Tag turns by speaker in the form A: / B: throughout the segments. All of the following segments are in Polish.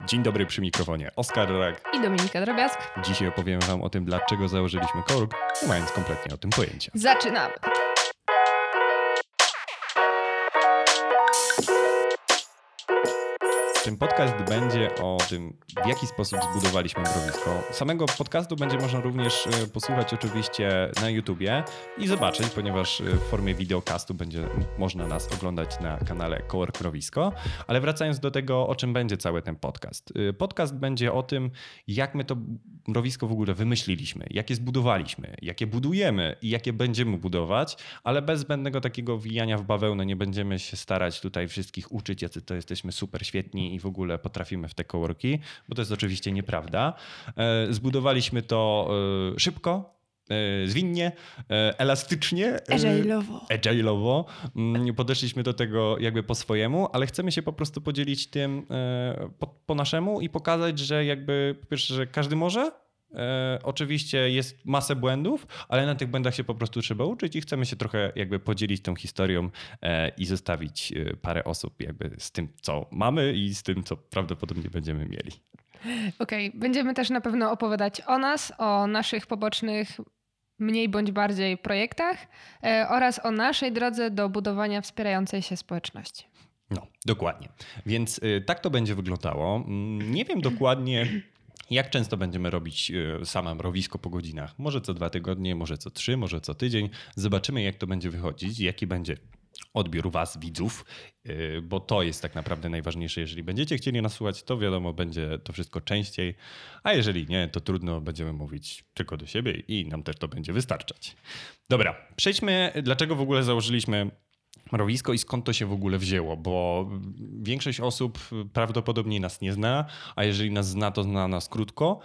A: Dzień dobry przy mikrofonie. Oskar Rak.
B: I Dominika Drobiazg.
A: Dzisiaj opowiemy Wam o tym, dlaczego założyliśmy Korg, nie mając kompletnie o tym pojęcia.
B: Zaczynamy.
A: Ten podcast będzie o tym, w jaki sposób zbudowaliśmy mrowisko. Samego podcastu będzie można również e, posłuchać oczywiście na YouTubie i zobaczyć, ponieważ e, w formie wideocastu będzie można nas oglądać na kanale Cowork Mrowisko. Ale wracając do tego, o czym będzie cały ten podcast. E, podcast będzie o tym, jak my to mrowisko w ogóle wymyśliliśmy, jakie zbudowaliśmy, jakie budujemy i jakie będziemy budować, ale bez zbędnego takiego wijania w bawełnę nie będziemy się starać tutaj wszystkich uczyć, jacy to jesteśmy super świetni i w ogóle potrafimy w te coworki, bo to jest oczywiście nieprawda. E, zbudowaliśmy to e, szybko, e, zwinnie, elastycznie.
B: Agile'owo.
A: Agile'owo. Mm, podeszliśmy do tego jakby po swojemu, ale chcemy się po prostu podzielić tym po, po naszemu i pokazać, że jakby po pierwsze, że każdy może, E, oczywiście jest masę błędów, ale na tych błędach się po prostu trzeba uczyć i chcemy się trochę jakby podzielić tą historią e, i zostawić e, parę osób jakby z tym, co mamy i z tym, co prawdopodobnie będziemy mieli.
B: Okej, okay. będziemy też na pewno opowiadać o nas, o naszych pobocznych mniej bądź bardziej projektach oraz o naszej drodze do budowania wspierającej się społeczności.
A: No, dokładnie. Więc tak to będzie wyglądało. Mm, nie wiem dokładnie jak często będziemy robić e, same mrowisko po godzinach? Może co dwa tygodnie, może co trzy, może co tydzień. Zobaczymy, jak to będzie wychodzić, jaki będzie odbiór Was, widzów, e, bo to jest tak naprawdę najważniejsze. Jeżeli będziecie chcieli nas słuchać, to wiadomo, będzie to wszystko częściej, a jeżeli nie, to trudno, będziemy mówić tylko do siebie i nam też to będzie wystarczać. Dobra, przejdźmy, dlaczego w ogóle założyliśmy mrowisko i skąd to się w ogóle wzięło, bo większość osób prawdopodobnie nas nie zna, a jeżeli nas zna, to zna nas krótko,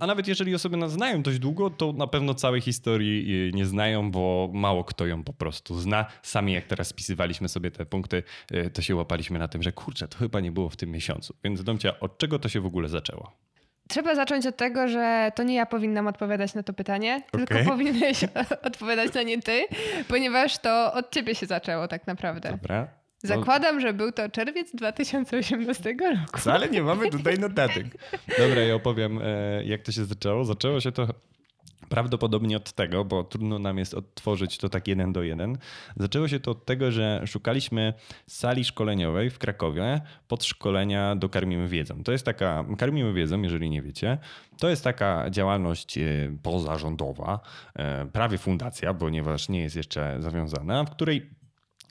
A: a nawet jeżeli osoby nas znają dość długo, to na pewno całej historii y, nie znają, bo mało kto ją po prostu zna. Sami jak teraz spisywaliśmy sobie te punkty, y, to się łapaliśmy na tym, że kurczę, to chyba nie było w tym miesiącu. Więc Domcia, od czego to się w ogóle zaczęło?
B: Trzeba zacząć od tego, że to nie ja powinnam odpowiadać na to pytanie, okay. tylko powinieneś odpowiadać na nie ty, ponieważ to od ciebie się zaczęło tak naprawdę.
A: Dobra.
B: Zakładam, że był to czerwiec 2018 roku.
A: Wcale nie mamy tutaj notatek. Dobra, ja opowiem, e, jak to się zaczęło. Zaczęło się to Prawdopodobnie od tego, bo trudno nam jest odtworzyć to tak jeden do jeden. Zaczęło się to od tego, że szukaliśmy sali szkoleniowej w Krakowie pod szkolenia do Karmimy Wiedzą. To jest taka, Karmimy Wiedzą, jeżeli nie wiecie, to jest taka działalność e, pozarządowa, e, prawie fundacja, ponieważ nie jest jeszcze zawiązana, w której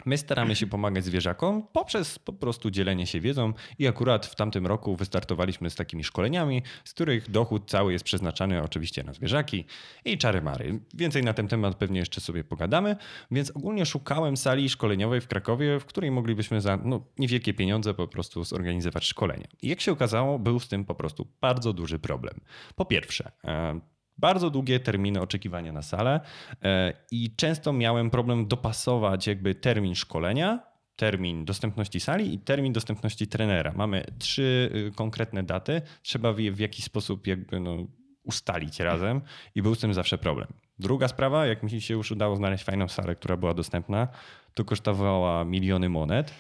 A: My staramy się pomagać zwierzakom poprzez po prostu dzielenie się wiedzą i akurat w tamtym roku wystartowaliśmy z takimi szkoleniami, z których dochód cały jest przeznaczany oczywiście na zwierzaki i czary mary. Więcej na ten temat pewnie jeszcze sobie pogadamy, więc ogólnie szukałem sali szkoleniowej w Krakowie, w której moglibyśmy za no, niewielkie pieniądze po prostu zorganizować szkolenia. I jak się okazało, był z tym po prostu bardzo duży problem. Po pierwsze, e, bardzo długie terminy oczekiwania na salę e, i często miałem problem dopasować jakby termin szkolenia, termin dostępności sali i termin dostępności trenera. Mamy trzy y, konkretne daty, trzeba je w jakiś sposób jakby no, ustalić razem i był z tym zawsze problem. Druga sprawa, jak mi się już udało znaleźć fajną salę, która była dostępna, to kosztowała miliony monet.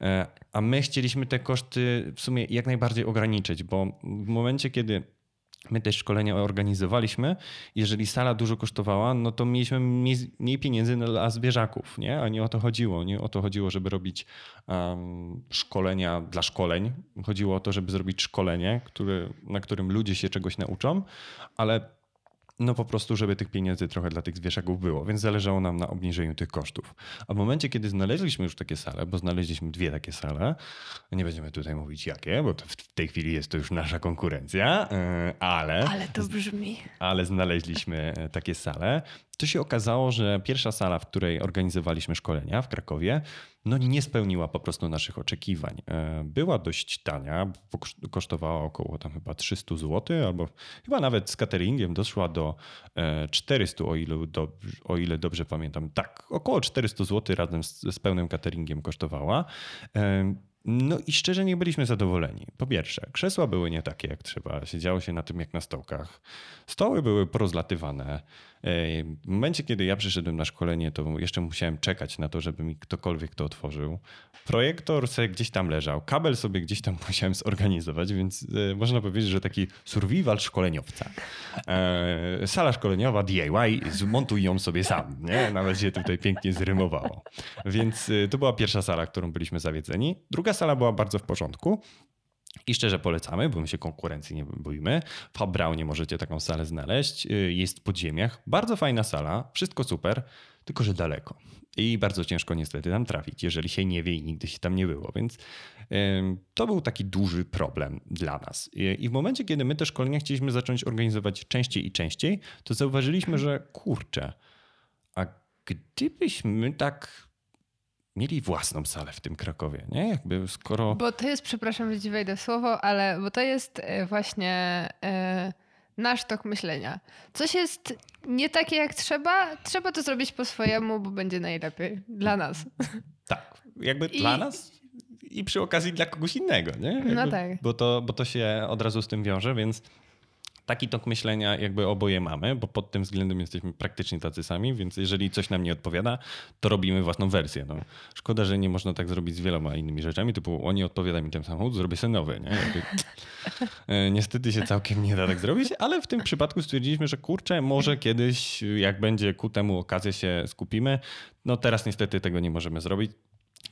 A: E, a my chcieliśmy te koszty w sumie jak najbardziej ograniczyć, bo w momencie, kiedy My też szkolenia organizowaliśmy. Jeżeli sala dużo kosztowała, no to mieliśmy mniej pieniędzy dla zwierzaków, nie? A nie o to chodziło. Nie o to chodziło, żeby robić um, szkolenia dla szkoleń. Chodziło o to, żeby zrobić szkolenie, który, na którym ludzie się czegoś nauczą, ale no po prostu, żeby tych pieniędzy trochę dla tych zwierzaków było, więc zależało nam na obniżeniu tych kosztów. A w momencie, kiedy znaleźliśmy już takie sale, bo znaleźliśmy dwie takie sale, nie będziemy tutaj mówić jakie, bo w tej chwili jest to już nasza konkurencja, e, ale...
B: Ale to brzmi.
A: Ale znaleźliśmy e, takie sale. To się okazało, że pierwsza sala, w której organizowaliśmy szkolenia w Krakowie, no nie spełniła po prostu naszych oczekiwań. E, była dość tania, kosztowała około tam chyba 300 zł, albo chyba nawet z cateringiem doszła do 400, e, o ile, do, o ile dobrze pamiętam. Tak, około 400 zł razem z, z pełnym cateringiem kosztowała. E, No i szczerze nie byliśmy zadowoleni. Po pierwsze, krzesła były nie takie jak trzeba, siedziało się na tym jak na stołkach. Stoły były porozlatywane. W momencie, kiedy ja przyszedłem na szkolenie, to jeszcze musiałem czekać na to, żeby mi ktokolwiek to otworzył. Projektor sobie gdzieś tam leżał, kabel sobie gdzieś tam musiałem zorganizować, więc e, można powiedzieć, że taki survival szkoleniowca. E, sala szkoleniowa DIY, zmontuj ją sobie sam. Nie? Nawet się tutaj pięknie zrymowało. Więc e, to była pierwsza sala, którą byliśmy zawiedzeni. Druga sala była bardzo w porządku. I szczerze polecamy, bo my się konkurencji nie boimy. W Brownie możecie taką salę znaleźć. Y, jest w podziemiach. Bardzo fajna sala, wszystko super, tylko że daleko. I bardzo ciężko niestety tam trafić, jeżeli się nie wie i nigdy się tam nie było. Więc to był taki duży problem dla nas. I w momencie, kiedy my te szkolenia chcieliśmy zacząć organizować częściej i częściej, to zauważyliśmy, że kurczę, a gdybyśmy tak mieli własną salę w tym Krakowie, nie? Jakby skoro...
B: Bo to jest, przepraszam, że ci wejdę w słowo, ale bo to jest e, właśnie e, nasz tok myślenia. Coś jest nie takie jak trzeba, trzeba to zrobić po swojemu, bo będzie najlepiej dla nas.
A: Tak, jakby I... dla nas i przy okazji dla kogoś innego, nie?
B: No
A: jakby,
B: no tak.
A: Bo to, bo to się od razu z tym wiąże, więc taki tok myślenia jakby oboje mamy, bo pod tym względem jesteśmy praktycznie tacy sami, więc jeżeli coś nam nie odpowiada, to robimy własną wersję. No, szkoda, że nie można tak zrobić z wieloma innymi rzeczami, typu oni odpowiada mi ten samochód, zrobię sobie nowy. Nie? Jakby, e, niestety się całkiem nie da tak zrobić, ale w tym przypadku stwierdziliśmy, że kurczę, może kiedyś, jak będzie ku temu okazję, się skupimy. No teraz niestety tego nie możemy zrobić.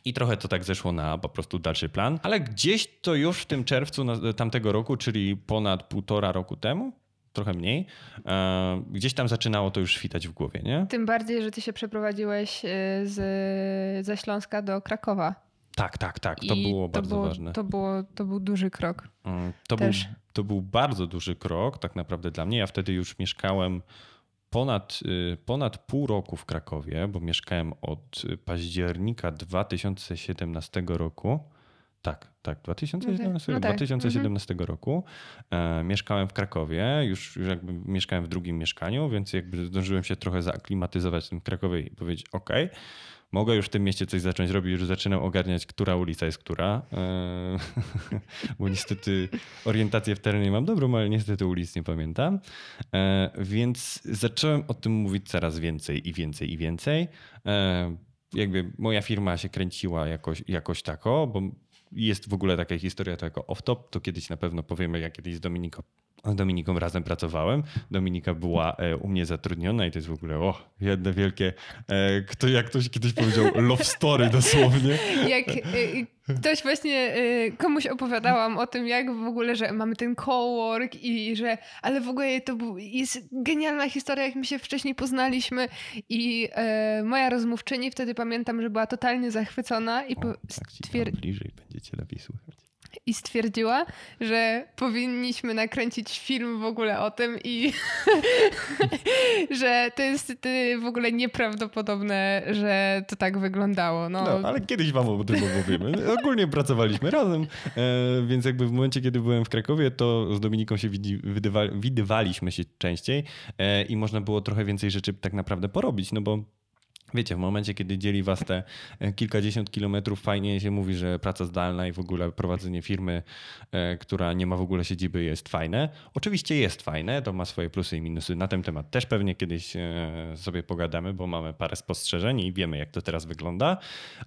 A: I trochę to tak zeszło na po prostu dalszy plan, ale gdzieś to już w tym czerwcu tamtego roku, czyli ponad półtora roku temu, trochę mniej, e, gdzieś tam zaczynało to już świtać w głowie, nie?
B: Tym bardziej, że ty się przeprowadziłeś e, z, ze Śląska do Krakowa.
A: Tak, tak, tak. To I było to bardzo
B: było,
A: ważne.
B: To, było, to był duży krok.
A: Mm, to, był, to był bardzo duży krok, tak naprawdę dla mnie. Ja wtedy już mieszkałem ponad, y, ponad pół roku w Krakowie, bo mieszkałem od października 2017 roku. Tak, tak, 2017, no tak. 2017 mhm. roku. E, mieszkałem w Krakowie, już, już jakby mieszkałem w drugim mieszkaniu, więc jakby zdążyłem się trochę zaaklimatyzować w tym Krakowie i powiedzieć, ok, mogę już w tym mieście coś zacząć robić, już zaczynam ogarniać, która ulica jest która. E, bo niestety orientację w terenie mam dobrą, ale niestety ulic nie pamiętam. E, więc zacząłem o tym mówić coraz więcej i więcej i więcej. E, jakby moja firma się kręciła jakoś, jakoś tako, bo jest w ogóle taka historia tego off-top, to kiedyś na pewno powiemy, jak kiedyś z Dominiką Dominiką razem pracowałem. Dominika była e, u mnie zatrudniona i to jest w ogóle, o, jedne wielkie, e, kto, jak ktoś kiedyś powiedział, love story dosłownie.
B: Jak e, ktoś właśnie komuś opowiadałam o tym, jak w ogóle, że mamy ten cowork i że, ale w ogóle to był, jest genialna historia, jak my się wcześniej poznaliśmy i moja rozmówczyni wtedy pamiętam, że była totalnie zachwycona i o, po,
A: stwier- bliżej będziecie lepiej słuchać
B: i stwierdziła, że powinniśmy nakręcić film w ogóle o tym i że to jest w ogóle nieprawdopodobne, że to tak wyglądało. No,
A: no ale kiedyś wam o tym opowiemy. Ogólnie pracowaliśmy razem, e, więc jakby w momencie, kiedy byłem w Krakowie, to z Dominiką się widywaliśmy się częściej e, i można było trochę więcej rzeczy tak naprawdę porobić, no bo Wiecie, w momencie, kiedy dzieli was te e, kilkadziesiąt kilometrów, fajnie się mówi, że praca zdalna i w ogóle prowadzenie firmy, e, która nie ma w ogóle siedziby, jest fajne. Oczywiście jest fajne, to ma swoje plusy i minusy. Na ten temat też pewnie kiedyś e, sobie pogadamy, bo mamy parę spostrzeżeń i wiemy, jak to teraz wygląda,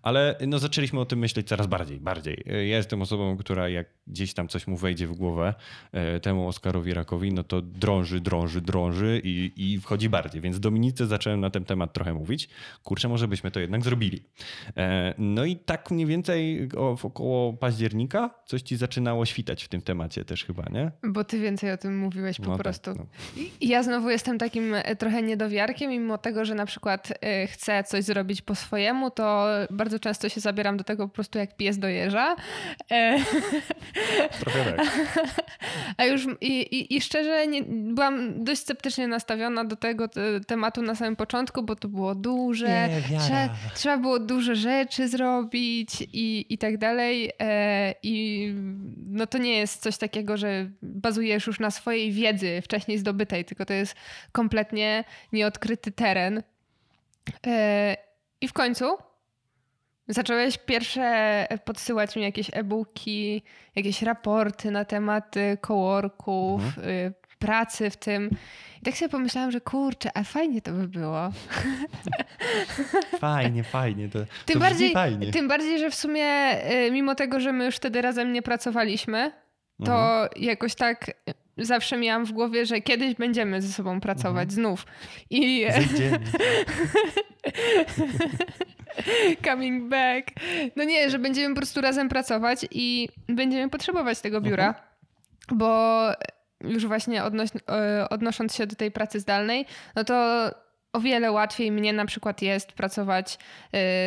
A: ale no, zaczęliśmy o tym myśleć coraz bardziej, bardziej. Ja jestem osobą, która jak gdzieś tam coś mu wejdzie w głowę, temu Oskarowi Rakowi, no to drąży, drąży, drąży i, i wchodzi bardziej. Więc Dominice zacząłem na ten temat trochę mówić kurczę, może byśmy to jednak zrobili. E, no i tak mniej więcej około października coś ci zaczynało świtać w tym temacie też chyba, nie?
B: Bo ty więcej o tym mówiłeś po no tak, prostu. Tak, no. I ja znowu jestem takim e, trochę niedowiarkiem, mimo tego, że na przykład e, chcę coś zrobić po swojemu, to bardzo często się zabieram do tego po prostu jak pies dojeżdża.
A: Trochę tak.
B: A już i, i, i szczerze nie, byłam dość sceptycznie nastawiona do tego tematu na samym początku, bo to było duże że trze, trzeba było dużo rzeczy zrobić i, i tak dalej. E, I no to nie jest coś takiego, że bazujesz już na swojej wiedzy wcześniej zdobytej, tylko to jest kompletnie nieodkryty teren. E, I w końcu Zacząłeś pierwsze podsyłać mi jakieś e-booki, jakieś raporty na tematy coworków, mhm. Y, pracy w tym. I tak sobie pomyślałam, że kurczę, a fajnie to by było.
A: Fajnie, fajnie. To,
B: tym,
A: to
B: bardziej,
A: fajnie.
B: tym bardziej, że w sumie y, mimo tego, że my już wtedy razem nie pracowaliśmy, to mhm. jakoś tak zawsze miałam w głowie, że kiedyś będziemy ze sobą pracować mhm. znów. I... Coming back. No nie, że będziemy po prostu razem pracować i będziemy potrzebować tego biura, mhm. bo już właśnie odnoś, e, odnosząc się do tej pracy zdalnej, no to o wiele łatwiej mnie na przykład jest pracować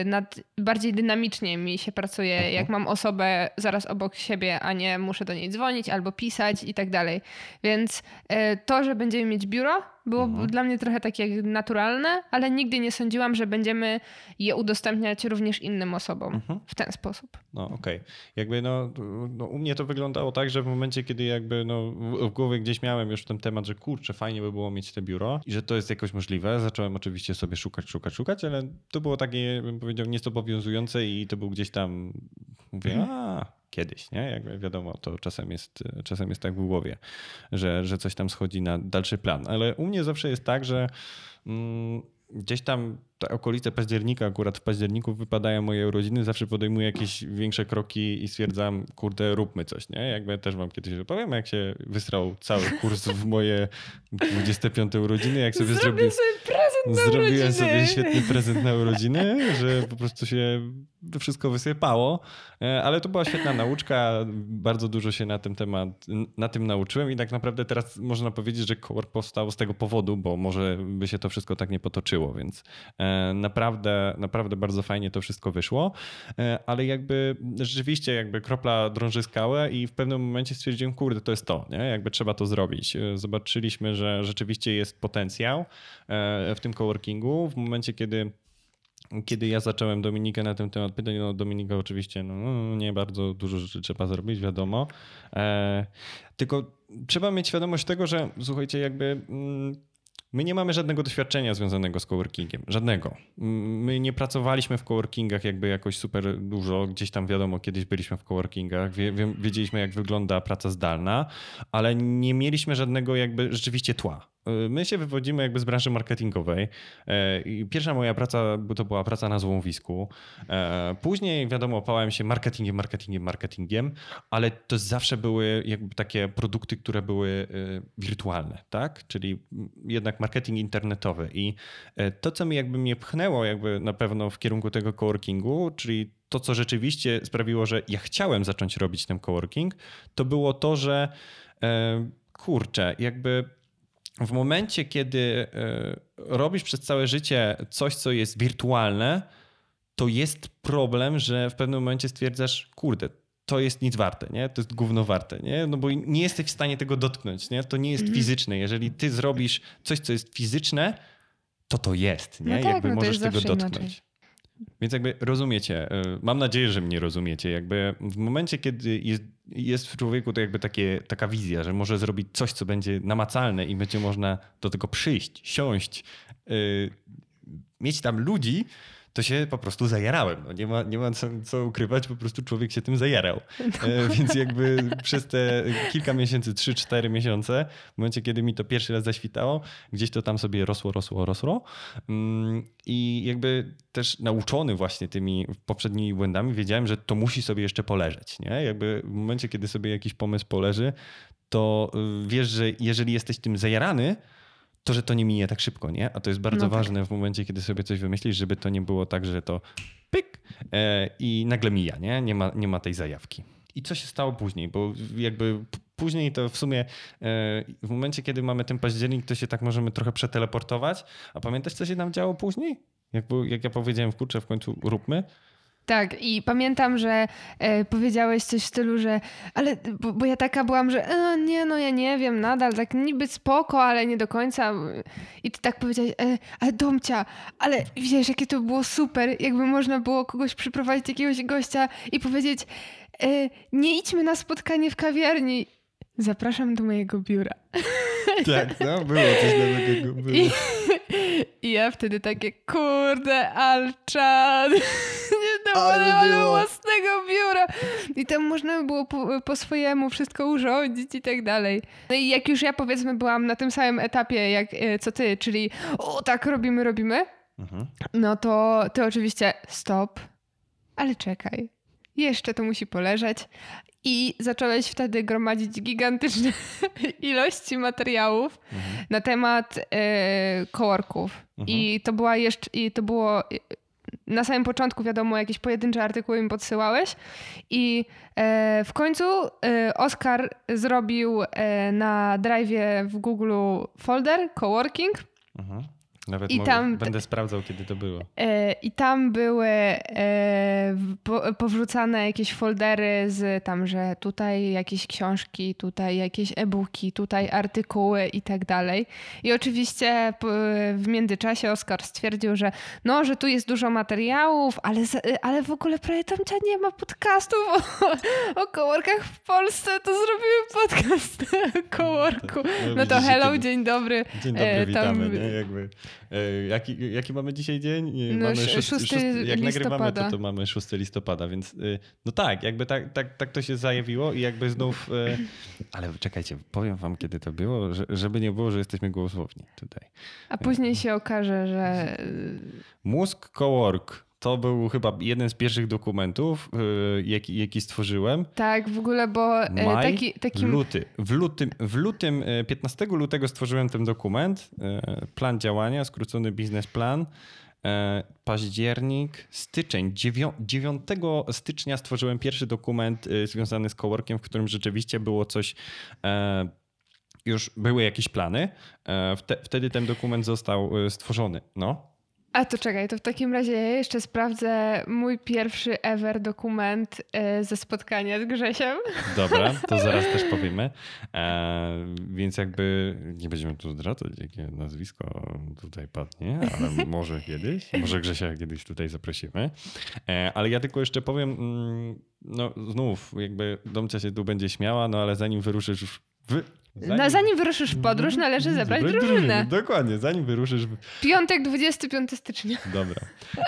B: y, nad, bardziej dynamicznie mi się pracuje, mhm. jak mam osobę zaraz obok siebie, a nie muszę do niej dzwonić albo pisać i tak dalej. Więc y, to, że będziemy mieć biuro, było mhm. dla mnie trochę takie naturalne, ale nigdy nie sądziłam, że będziemy je udostępniać również innym osobom mhm. w ten sposób.
A: No okej. Okay. Jakby no, no, u mnie to wyglądało tak, że w momencie, kiedy jakby no, w, głowie gdzieś miałem już ten temat, że kurczę, fajnie by było mieć te biuro i że to jest jakoś możliwe, zacząłem oczywiście sobie szukać, szukać, szukać, ale to było takie, bym powiedział, niezobowiązujące i to był gdzieś tam, mówię, mhm. a kiedyś, nie? Jakby wiadomo, to czasem jest, czasem jest tak w głowie, że, że coś tam schodzi na dalszy plan. Ale u mnie zawsze jest tak, że mm, gdzieś tam te okolice października, akurat w październiku wypadają moje urodziny, zawsze podejmuję jakieś większe kroki i stwierdzam, kurde, róbmy coś, nie? Jakby też wam kiedyś opowiem, jak się wysrał cały kurs w moje 25 urodziny, jak sobie
B: zrobiłem sobie prezent
A: na Zrobiłem urodziny. sobie świetny prezent na urodziny, że po prostu się wszystko wysypało, e, ale to była świetna nauczka, bardzo dużo się na ten temat, na tym nauczyłem i tak naprawdę teraz można powiedzieć, że Cowork powstał z tego powodu, bo może by się to wszystko tak nie potoczyło, więc e, naprawdę, naprawdę bardzo fajnie to wszystko wyszło, e, ale jakby rzeczywiście jakby kropla drąży skałę i w pewnym momencie stwierdziłem, kurde, to jest to, nie? jakby trzeba to zrobić. Zobaczyliśmy, że rzeczywiście jest potencjał w tym coworkingu w momencie, kiedy kiedy ja zacząłem Dominikę na ten temat pytać, no Dominika oczywiście no, no, nie bardzo dużo rzeczy trzeba zrobić, wiadomo. E, tylko trzeba mieć świadomość tego, że słuchajcie, jakby mm, my nie mamy żadnego doświadczenia związanego z coworkingiem. Żadnego. My nie pracowaliśmy w coworkingach jakby jakoś super dużo. Gdzieś tam wiadomo, kiedyś byliśmy w coworkingach, wiedzieliśmy jak wygląda praca zdalna, ale nie mieliśmy żadnego jakby rzeczywiście tła. My się wywodzimy jakby z branży marketingowej. E, pierwsza moja praca to była praca na złomowisku. E, później, wiadomo, opałem się marketingiem, marketingiem, marketingiem, ale to zawsze były jakby takie produkty, które były e, wirtualne, tak? Czyli jednak marketing internetowy. I to, co mi jakby mnie pchnęło jakby na pewno w kierunku tego coworkingu, czyli to, co rzeczywiście sprawiło, że ja chciałem zacząć robić ten coworking, to było to, że kurczę, jakby w momencie, kiedy e, robisz przez całe życie coś, co jest wirtualne, to jest problem, że w pewnym momencie stwierdzasz, kurde, to jest nic warte, nie? To jest gówno warte, nie? No bo nie jesteś w stanie tego dotknąć, nie? To nie jest mhm. fizyczne. Jeżeli ty zrobisz coś, co jest fizyczne, to to jest, nie?
B: No tak,
A: Jakby
B: no
A: możesz tego dotknąć.
B: Inaczej.
A: Więc jakby rozumiecie, e, mam nadzieję, że mnie rozumiecie. Jakby w momencie, kiedy jest, jest w człowieku to jakby takie, taka wizja, że może zrobić coś, co będzie namacalne i będzie można do tego przyjść, siąść, yy, mieć tam ludzi, to się po prostu zajarałem. No nie ma, nie ma co, co ukrywać, po prostu człowiek się tym zajarał. No. E, więc jakby przez te kilka miesięcy, trzy, cztery miesiące, w momencie, kiedy mi to pierwszy raz zaświtało, gdzieś to tam sobie rosło, rosło, rosło. Mm, I jakby też nauczony właśnie tymi poprzednimi błędami, wiedziałem, że to musi sobie jeszcze poleżeć. Nie? Jakby w momencie, kiedy sobie jakiś pomysł poleży, to y, wiesz, że jeżeli jesteś tym zajarany, to, że to nie minie tak szybko, nie? A to jest bardzo no tak. ważne w momencie, kiedy sobie coś wymyślisz, żeby to nie było tak, że to pyk e, i nagle mija, nie? Nie ma, nie ma tej zajawki. I co się stało później? Bo jakby później to w sumie e, w momencie, kiedy mamy ten październik, to się tak możemy trochę przeteleportować. A pamiętasz, co się tam działo później? Jak, jak ja powiedziałem, kurczę, w końcu róbmy.
B: Tak, i pamiętam, że e, powiedziałeś coś w stylu, że ale, bo, bo ja taka byłam, że e, nie, no ja nie wiem, nadal tak niby spoko, ale nie do końca. I ty tak powiedziałeś, e, ale Domcia, ale wiesz, jakie to było super, jakby można było kogoś przyprowadzić, jakiegoś gościa i powiedzieć, e, nie idźmy na spotkanie w kawiarni, zapraszam do mojego biura.
A: Tak, no, było coś takiego. Było.
B: I, I ja wtedy takie, kurde, Alczan, nie ale własnego biura. I tam można by było po, po, swojemu wszystko urządzić i tak dalej. No i jak już ja powiedzmy byłam na tym samym etapie jak e, co ty, czyli o tak robimy, robimy, mhm. no to ty oczywiście stop, ale czekaj. Jeszcze to musi poleżeć. I zacząłeś wtedy gromadzić gigantyczne ilości materiałów mhm. na temat e, coworków. Mhm. I to była jeszcze, i to było na samym początku, wiadomo, jakieś pojedyncze artykuły mi podsyłałeś. I e, w końcu e, Oskar zrobił e, na drive w Google folder coworking. Mhm.
A: Nawet I tam, będę sprawdzał, kiedy to było.
B: E, I tam były e, po, powrzucane jakieś foldery z tam, że tutaj jakieś książki, tutaj jakieś e-booki, tutaj artykuły i tak dalej. I oczywiście w międzyczasie Oskar stwierdził, że no, że tu jest dużo materiałów, ale, ale w ogóle prawie tam nie ma podcastów o, o kołorkach w Polsce, to zrobiły podcast o kołorku. No, no to hello, dzień dobry.
A: Dzień dobry, e, witamy. Nie? Jakby E, jaki, jaki mamy dzisiaj dzień? No, mamy 6, 6, 6, jak nagrywamy to, to mamy 6 listopada, więc y, no tak, jakby tak, tak, tak to się zajawiło i jakby znów... E, ale czekajcie, powiem wam kiedy to było, żeby nie było, że jesteśmy głosowni tutaj.
B: A później się okaże, że...
A: Mózg Cowork to był chyba jeden z pierwszych dokumentów, y, jaki, jaki stworzyłem.
B: Tak, w ogóle, bo
A: e, Maj, taki, takim... luty. W lutym, w lutym, 15 e, lutego stworzyłem ten dokument, e, plan działania, skrócony biznesplan. Październik, styczeń, 9 stycznia stworzyłem pierwszy dokument związany z coworkiem, w którym rzeczywiście było coś już były jakieś plany. Wtedy ten dokument został stworzony. No.
B: A to czekaj, to w takim razie ja jeszcze sprawdzę mój pierwszy ever dokument e, ze spotkania z Grzesiem.
A: Dobra, to zaraz też powiemy. E, więc jakby nie będziemy tu zdradzać, jakie nazwisko tutaj padnie, ale może kiedyś, może Grzesia kiedyś tutaj zaprosimy. E, ale ja tylko jeszcze powiem, mm, no znów jakby Domcia się tu będzie śmiała, no ale zanim wyruszysz już w
B: Zanim, no, zanim wyruszysz w podróż, należy zebrać drużynę.
A: Dokładnie, zanim wyruszysz.
B: Piątek, 25 stycznia.
A: Dobra.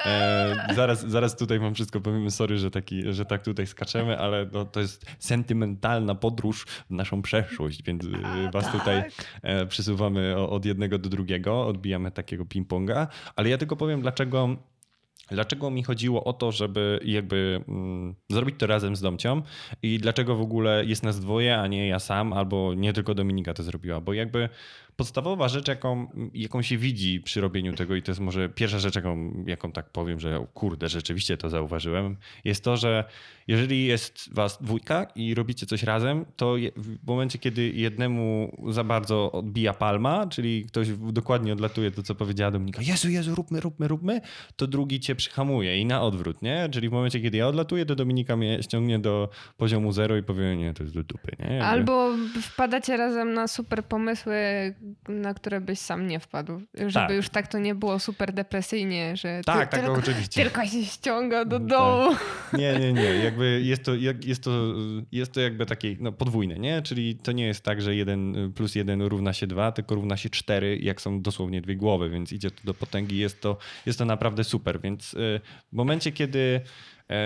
A: E, zaraz, zaraz tutaj mam wszystko powiemy. Sorry, że, taki, że tak tutaj skaczemy, ale no, to jest sentymentalna podróż w naszą przeszłość, więc A, was tak. tutaj e, przysuwamy od jednego do drugiego, odbijamy takiego ping-ponga. Ale ja tylko powiem, dlaczego Dlaczego mi chodziło o to, żeby jakby mm, zrobić to razem z Domcią? I dlaczego w ogóle jest nas dwoje, a nie ja sam, albo nie tylko Dominika to zrobiła, bo jakby podstawowa rzecz, jaką, jaką się widzi przy robieniu tego, i to jest może pierwsza rzecz, jaką, jaką tak powiem, że kurde, rzeczywiście to zauważyłem, jest to, że jeżeli jest was dwójka i robicie coś razem, to w momencie, kiedy jednemu za bardzo odbija palma, czyli ktoś dokładnie odlatuje to, co powiedziała Dominika, Jezu, Jezu, róbmy, róbmy, róbmy, to drugi cię przyhamuje i na odwrót, nie? Czyli w momencie, kiedy ja odlatuję, to Dominika mnie ściągnie do poziomu zero i powie, nie, to jest do dupy, nie? Jakby...
B: Albo wpadacie razem na super pomysły, na które byś sam nie wpadł. Żeby tak. już tak to nie było super depresyjnie, że
A: tak, ty, tak, tylko, oczywiście.
B: tylko się ściąga do tak. domu.
A: Nie, nie, nie. Jakby jest to, jest to, jest to jakby takie no, podwójne, nie? Czyli to nie jest tak, że jeden plus jeden równa się dwa, tylko równa się cztery, jak są dosłownie dwie głowy, więc idzie to do potęgi. Jest to, jest to naprawdę super. Więc y, w momencie, kiedy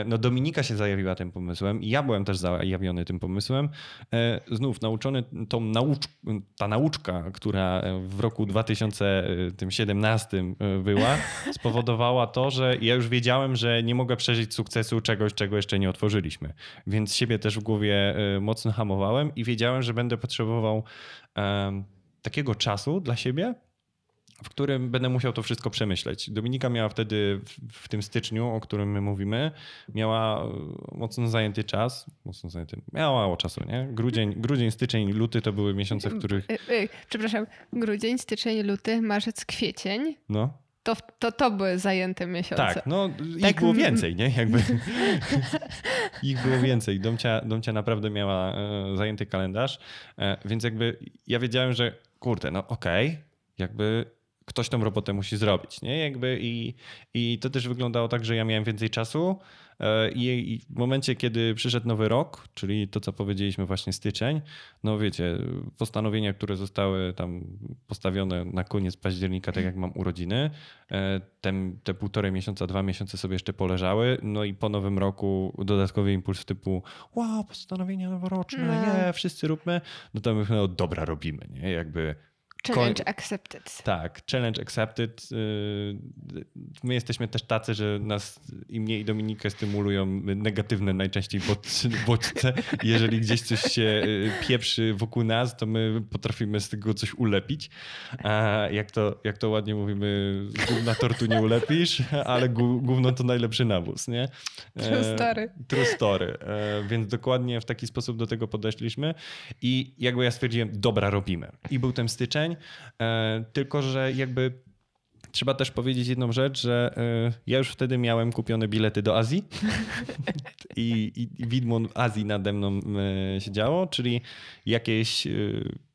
A: no Dominika się zajawiła tym pomysłem i ja byłem też zajawiony tym pomysłem. E, znów nauczony tą naucz ta nauczka, która w roku 2017 e, była, spowodowała to, że ja już wiedziałem, że nie mogę przeżyć sukcesu czegoś, czego jeszcze nie otworzyliśmy. Więc siebie też w głowie mocno hamowałem i wiedziałem, że będę potrzebował takiego czasu dla siebie, w którym będę musiał to wszystko przemyśleć. Dominika miała wtedy, w, w, tym styczniu, o którym my mówimy, miała e, mocno zajęty czas, mocno zajęty, miała mało czasu, nie? Grudzień, grudzień, styczeń, luty to były miesiące, w których... E,
B: e, przepraszam, grudzień, styczeń, luty, marzec, kwiecień.
A: No.
B: To, to, to były zajęte miesiące.
A: Tak, no tak. ich było więcej, nie? Jakby ich było więcej. Domcia, Domcia naprawdę miała zajęty kalendarz, więc jakby ja wiedziałem, że kurde, no okej, okay, jakby ktoś tą robotę musi zrobić, nie? Jakby i, i to też wyglądało tak, że ja miałem więcej czasu e, i, w momencie, kiedy przyszedł nowy rok, czyli to, co powiedzieliśmy właśnie styczeń, no wiecie, postanowienia, które zostały tam postawione na koniec października, tak jak mam urodziny, e, te, te półtorej miesiąca, dwa miesiące sobie jeszcze poleżały, no i po nowym roku dodatkowy impuls typu wow, postanowienia noworoczne,
B: No.
A: nie, wszyscy róbmy, no to my no dobra, robimy, nie? Jakby
B: Challenge accepted.
A: tak, challenge accepted. Yy, My jesteśmy też tacy, że nas i mnie i Dominikę stymulują negatywne najczęściej bod- bodźce. Jeżeli gdzieś coś się yy, pieprzy wokół nas, to my potrafimy z tego coś ulepić. A jak to, jak to ładnie mówimy, gówna tortu nie ulepisz, ale gó- gówno to najlepszy nawóz, nie?
B: True
A: E,
B: story.
A: True story. E, Więc dokładnie w taki sposób do tego podeszliśmy i jakby ja stwierdziłem, dobra, robimy. I był ten styczeń, e, tylko że jakby trzeba też powiedzieć jedną rzecz, że e, ja już wtedy miałem kupione bilety do Azji i, i, widmo Azji nade mną e, siedziało, czyli jakieś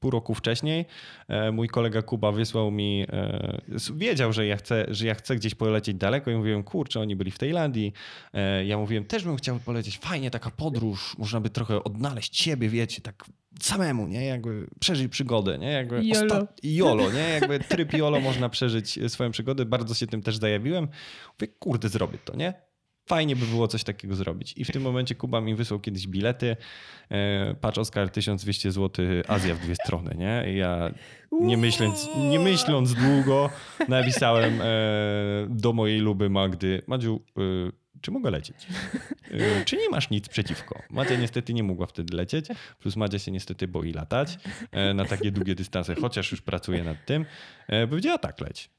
A: pół roku wcześniej e, mój kolega Kuba wysłał mi, e, wiedział, że ja chcę, że ja chcę gdzieś polecieć daleko i mówiłem, kurczę, oni byli w Tajlandii. E, Ja mówiłem, też bym chciał polecieć, fajnie taka podróż, można by trochę odnaleźć siebie, wiecie, tak samemu, nie? Jakby przeżyć przygodę, nie? Jakby
B: Jolo.
A: osta- Jolo, nie? Jakby tryb Jolo można przeżyć swoją przygodę. Bardzo się tym też zajawiłem. Mówię, kurde, zrobię to, nie? Fajnie by było coś takiego zrobić. I w tym momencie Kuba mi wysłał kiedyś bilety. E, patrz, Oskar, 1200 zł, Azja w dwie strony, nie? I ja nie myśląc, nie myśląc długo napisałem e, do mojej luby Magdy, Madziu, e, czy mogę lecieć? Czy nie masz nic przeciwko? Madzia niestety nie mogła wtedy lecieć, plus Madzia się niestety boi latać na takie długie dystanse, chociaż już pracuje nad tym. Powiedziała tak, leć.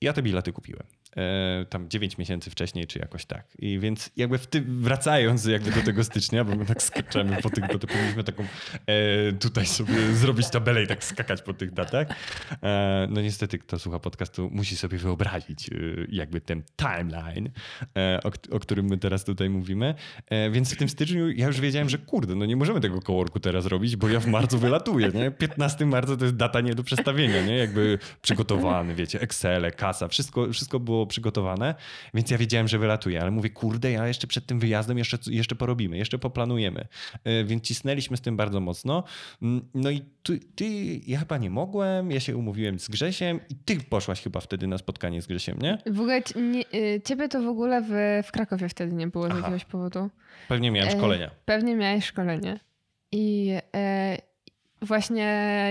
A: Ja te bilety kupiłem. E, tam 9 miesięcy wcześniej, czy jakoś tak. I więc jakby w tym, wracając jakby do tego stycznia, bo my tak skaczemy po tych, to powinniśmy taką e, tutaj sobie zrobić tabelę i tak skakać po tych datach. E, no niestety, kto słucha podcastu, musi sobie wyobrazić e, jakby ten timeline, e, o, o którym my teraz tutaj mówimy. E, więc w tym styczniu ja już wiedziałem, że kurde, no nie możemy tego coworku teraz robić, bo ja w marcu wylatuję, nie? 15 marca to jest data nie do przestawienia, nie? Jakby przygotowany, wiecie, Excele, kasa, wszystko, wszystko było przygotowane, więc ja wiedziałem, że wylatuję, ale mówię, kurde, ja jeszcze przed tym wyjazdem jeszcze, jeszcze porobimy, jeszcze poplanujemy. E, Więc cisnęliśmy z tym bardzo mocno. Mm, No i ty, ty, ja chyba nie mogłem, ja się umówiłem z Grzesiem i ty poszłaś chyba wtedy na spotkanie z Grzesiem, nie?
B: W ogóle nie, y, ciebie to w ogóle w, w Krakowie wtedy nie było z
A: Aha.
B: jakiegoś powodu.
A: Pewnie miałem
B: E,
A: szkolenia.
B: Pewnie miałeś szkolenie. I e, właśnie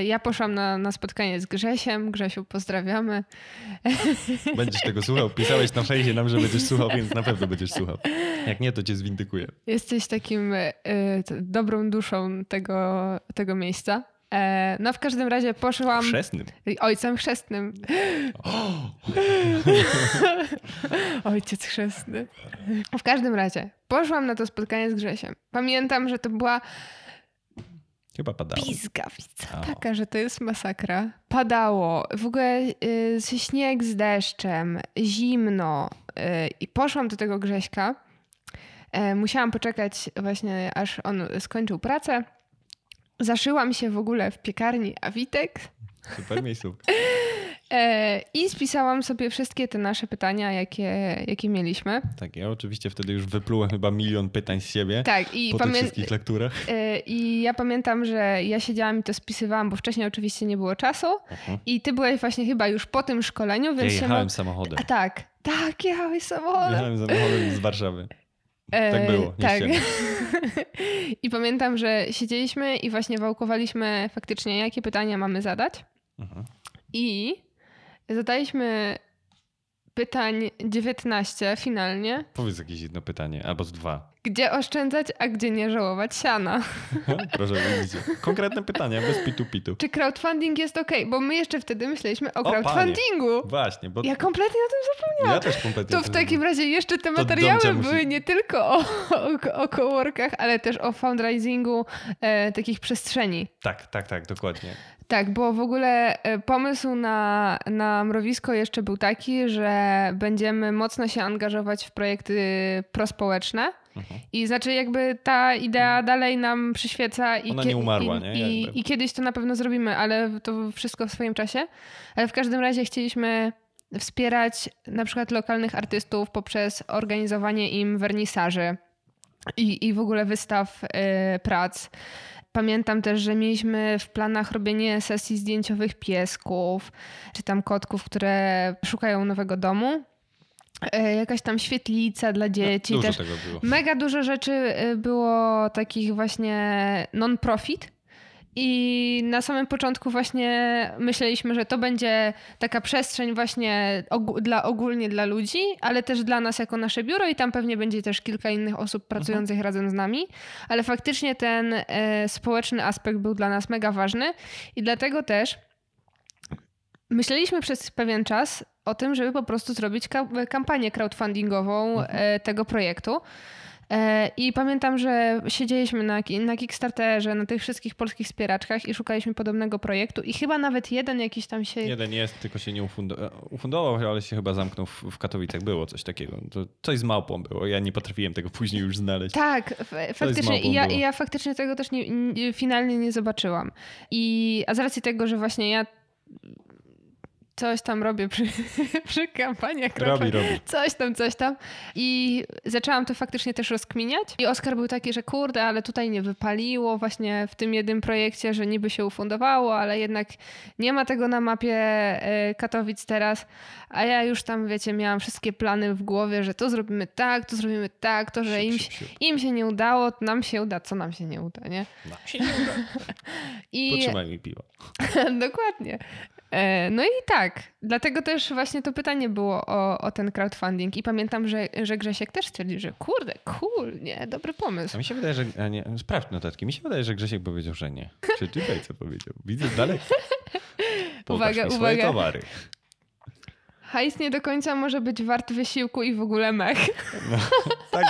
B: ja poszłam na, na spotkanie z Grzesiem. Grzesiu, pozdrawiamy.
A: Będziesz tego słuchał. Pisałeś na fejsie nam, że będziesz słuchał, więc na pewno będziesz słuchał. Jak nie, to cię zwindykuję.
B: Jesteś takim t- dobrą duszą tego, tego miejsca. E, no w każdym razie poszłam
A: Chrzestnym.
B: ojcem chrzestnym. Ojciec chrzestny. W każdym razie poszłam na to spotkanie z Grzesiem. Pamiętam, że to była
A: Chyba padało.
B: Pizgawica.
A: O.
B: Taka, że to jest masakra. Padało. W ogóle y, śnieg z deszczem, zimno. Y, I poszłam do tego Grześka. E, musiałam poczekać właśnie, aż on skończył pracę. Zaszyłam się w ogóle w piekarni Awitek
A: Super miejscu.
B: e, i spisałam sobie wszystkie te nasze pytania, jakie, jakie mieliśmy.
A: Tak, ja oczywiście wtedy już wyplułem chyba milion pytań z siebie
B: Tak, i
A: po tych
B: pamię-
A: wszystkich lekturach.
B: e, I ja pamiętam, że ja siedziałam i to spisywałam, bo wcześniej oczywiście nie było czasu.
A: Mhm.
B: I ty byłeś właśnie chyba już po tym szkoleniu,
A: Ja
B: więc się
A: jechałem
B: mo-
A: samochodem.
B: A tak, tak, jechałeś samochodem.
A: Jechałem samochodem z Warszawy.
B: E,
A: tak było, nie
B: tak. I pamiętam, że siedzieliśmy i właśnie wałkowaliśmy faktycznie, jakie pytania mamy zadać.
A: Mhm.
B: I zadaliśmy pytań 19 finalnie.
A: Powiedz jakieś jedno pytanie, albo z dwa.
B: Gdzie oszczędzać, a gdzie nie żałować siana?
A: Proszę, widzicie. Konkretne pytania, bez pitu-pitu.
B: Czy crowdfunding jest ok? Bo my jeszcze wtedy myśleliśmy o
A: panie.
B: crowdfundingu.
A: Właśnie, bo
B: Ja kompletnie o tym zapomniałam.
A: ja też kompletnie...
B: To w takim razie jeszcze te materiały
A: Domcia musi-
B: były nie tylko o, o, o coworkach, ale też o fundraisingu e, takich przestrzeni.
A: Tak, tak, tak, dokładnie.
B: Tak, bo w ogóle e, pomysł na, na mrowisko jeszcze był taki, że będziemy mocno się angażować w projekty prospołeczne. Mhm. I znaczy jakby ta idea dalej nam przyświeca i,
A: Ona nie umarła,
B: i,
A: nie?
B: I, I, kiedyś to na pewno zrobimy, ale to wszystko w swoim czasie. Ale w każdym razie chcieliśmy wspierać na przykład lokalnych artystów poprzez organizowanie im wernisaży i, i w ogóle wystaw y, prac. Pamiętam też, że mieliśmy w planach robienie sesji zdjęciowych piesków, czy tam kotków, które szukają nowego domu. E, jakaś tam świetlica dla no, dzieci.
A: No, dużo.
B: Mega dużo rzeczy y, było takich właśnie non-profit, i na samym początku właśnie myśleliśmy, że to będzie taka przestrzeń właśnie og dla, ogólnie dla ludzi, ale też dla nas jako nasze biuro i tam pewnie będzie też kilka innych osób pracujących mhm. razem z nami. Ale faktycznie ten e, społeczny aspekt był dla nas mega ważny i dlatego też myśleliśmy przez pewien czas o tym, żeby po prostu zrobić ka kampanię crowdfundingową mhm. e, tego projektu. E, I pamiętam, że siedzieliśmy na, na Kickstarterze, na tych wszystkich polskich wspieraczkach i szukaliśmy podobnego projektu i chyba nawet jeden jakiś tam się...
A: Jeden jest, tylko się nie ufundował, ufundował ale się chyba zamknął w, w Katowicach. Było coś takiego. To coś z małpą było. Ja nie potrafiłem tego później już znaleźć.
B: Tak, faktycznie. I ja, ja faktycznie tego też nie, nie, finalnie nie zobaczyłam. I, a z racji tego, że właśnie ja coś tam robię przy, przy kampaniach.
A: Robi, robi.
B: Coś tam, coś tam. I zaczęłam to faktycznie też rozkminiać. I Oskar był taki, że kurde, ale tutaj nie wypaliło właśnie w tym jednym projekcie, że niby się ufundowało, ale jednak nie ma tego na mapie e, Katowic teraz. A ja już tam, wiecie, miałam wszystkie plany w głowie, że to zrobimy tak, to zrobimy tak, to, że im, im się nie udało, to nam się uda. Co nam się nie uda, nie?
A: Nam się nie uda. I... Potrzymaj mi piwo.
B: Dokładnie. E, no i tak, dlatego też właśnie to pytanie było o, o ten crowdfunding i pamiętam, że, że Grzesiek też stwierdził, że kurde, cool, nie, dobry pomysł.
A: A mi się wydaje, że, nie, sprawdź notatki, mi się wydaje, że Grzesiek powiedział, że nie. Przeczytaj, co powiedział. Widzę dalej. uwaga, uwaga. towary
B: hajs nie do końca może być wart wysiłku i w ogóle mech. No,
A: tak,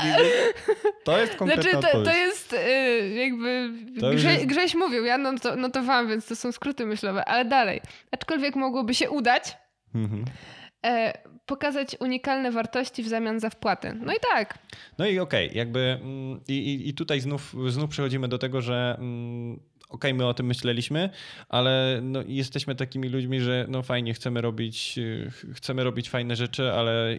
A: to jest konkretna
B: Znaczy, to, to jest y, jakby... Grze, jest... Grześ mówił, ja to notowałam, więc to są skróty myślowe, ale dalej. Aczkolwiek mogłoby się udać mhm. e, pokazać unikalne wartości w zamian za wpłatę. No i tak.
A: No i okej, okay, jakby mm, i, i tutaj znów, znów przechodzimy do tego, że mm, okej, okay, my o tym myśleliśmy, ale no, jesteśmy takimi ludźmi, że no fajnie, chcemy robić, chcemy robić fajne rzeczy, ale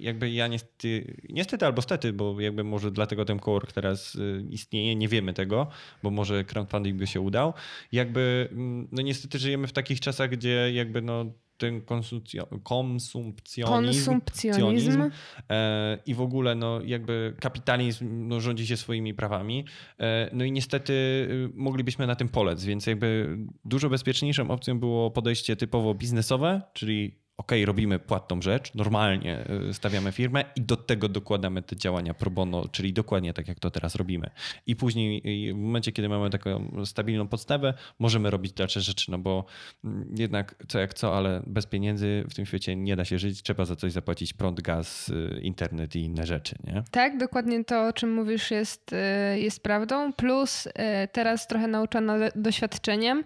A: jakby ja niestety, niestety albo stety, bo jakby może dlatego ten cowork teraz y, istnieje, nie wiemy tego, bo może crowdfunding by się udał. Jakby, mm, no niestety żyjemy w takich czasach, gdzie jakby no ten konsumpcjonizm, konsumpcjonizm e, i w ogóle no, jakby kapitalizm no, rządzi się swoimi prawami. E, no i niestety y, moglibyśmy na tym polec, więc jakby dużo bezpieczniejszą opcją było podejście typowo biznesowe, czyli ok, robimy płatną rzecz, normalnie y, stawiamy firmę i do tego dokładamy te działania pro bono, czyli dokładnie tak, jak to teraz robimy. I później w momencie, kiedy mamy taką stabilną podstawę, możemy robić dalsze rzeczy, no bo mm, jednak co jak co, ale bez pieniędzy w tym świecie nie da się żyć, trzeba za coś zapłacić prąd, gaz, y, internet i inne rzeczy, nie?
B: Tak, dokładnie to, o czym mówisz jest, y, jest prawdą, plus teraz trochę nauczona doświadczeniem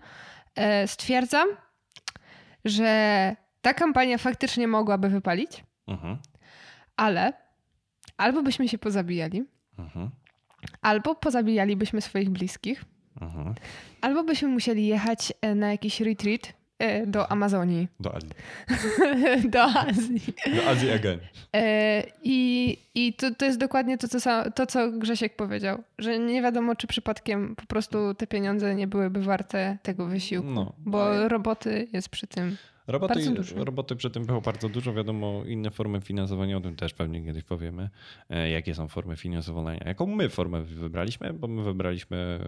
B: stwierdzam, że ta kampania faktycznie mogłaby wypalić, mhm. ale albo byśmy się pozabijali, mhm. albo pozabijalibyśmy swoich bliskich, mhm. albo byśmy musieli jechać e, na jakiś retreat e, do Amazonii.
A: Do Azji.
B: do Azji.
A: Do Azji again. E,
B: I, i to, to jest dokładnie to co, to, co Grzesiek powiedział, że nie wiadomo, czy przypadkiem po prostu te pieniądze nie byłyby warte tego wysiłku, no, bo roboty jest przy tym
A: Roboty, roboty przy tym było bardzo dużo. Wiadomo, inne formy finansowania, o tym też pewnie kiedyś powiemy. E, jakie są formy finansowania? Jaką my formę wybraliśmy? Bo my wybraliśmy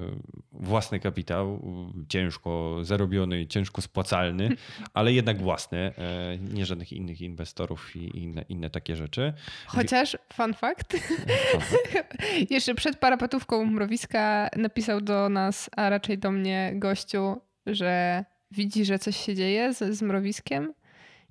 A: własny kapitał, ciężko zarobiony, ciężko spłacalny, ale jednak własny, e, nie żadnych innych inwestorów i inne, inne takie rzeczy.
B: Chociaż, fun fact, fun fact. jeszcze przed parapetówką mrowiska napisał do nas, a raczej do mnie gościu, że widzi, że coś się dzieje z, z mrowiskiem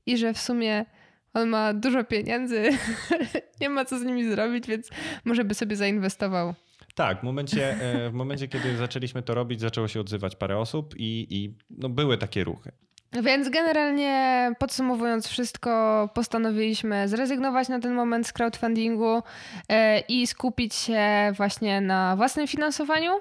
B: i że w sumie on ma dużo pieniędzy, nie ma co z nimi zrobić, więc może by sobie zainwestował.
A: Tak, w momencie, e, w momencie, kiedy zaczęliśmy to robić, zaczęło się odzywać parę osób i, i no, były takie ruchy.
B: Więc generalnie podsumowując wszystko, postanowiliśmy zrezygnować na ten moment z crowdfundingu e, i skupić się właśnie na własnym finansowaniu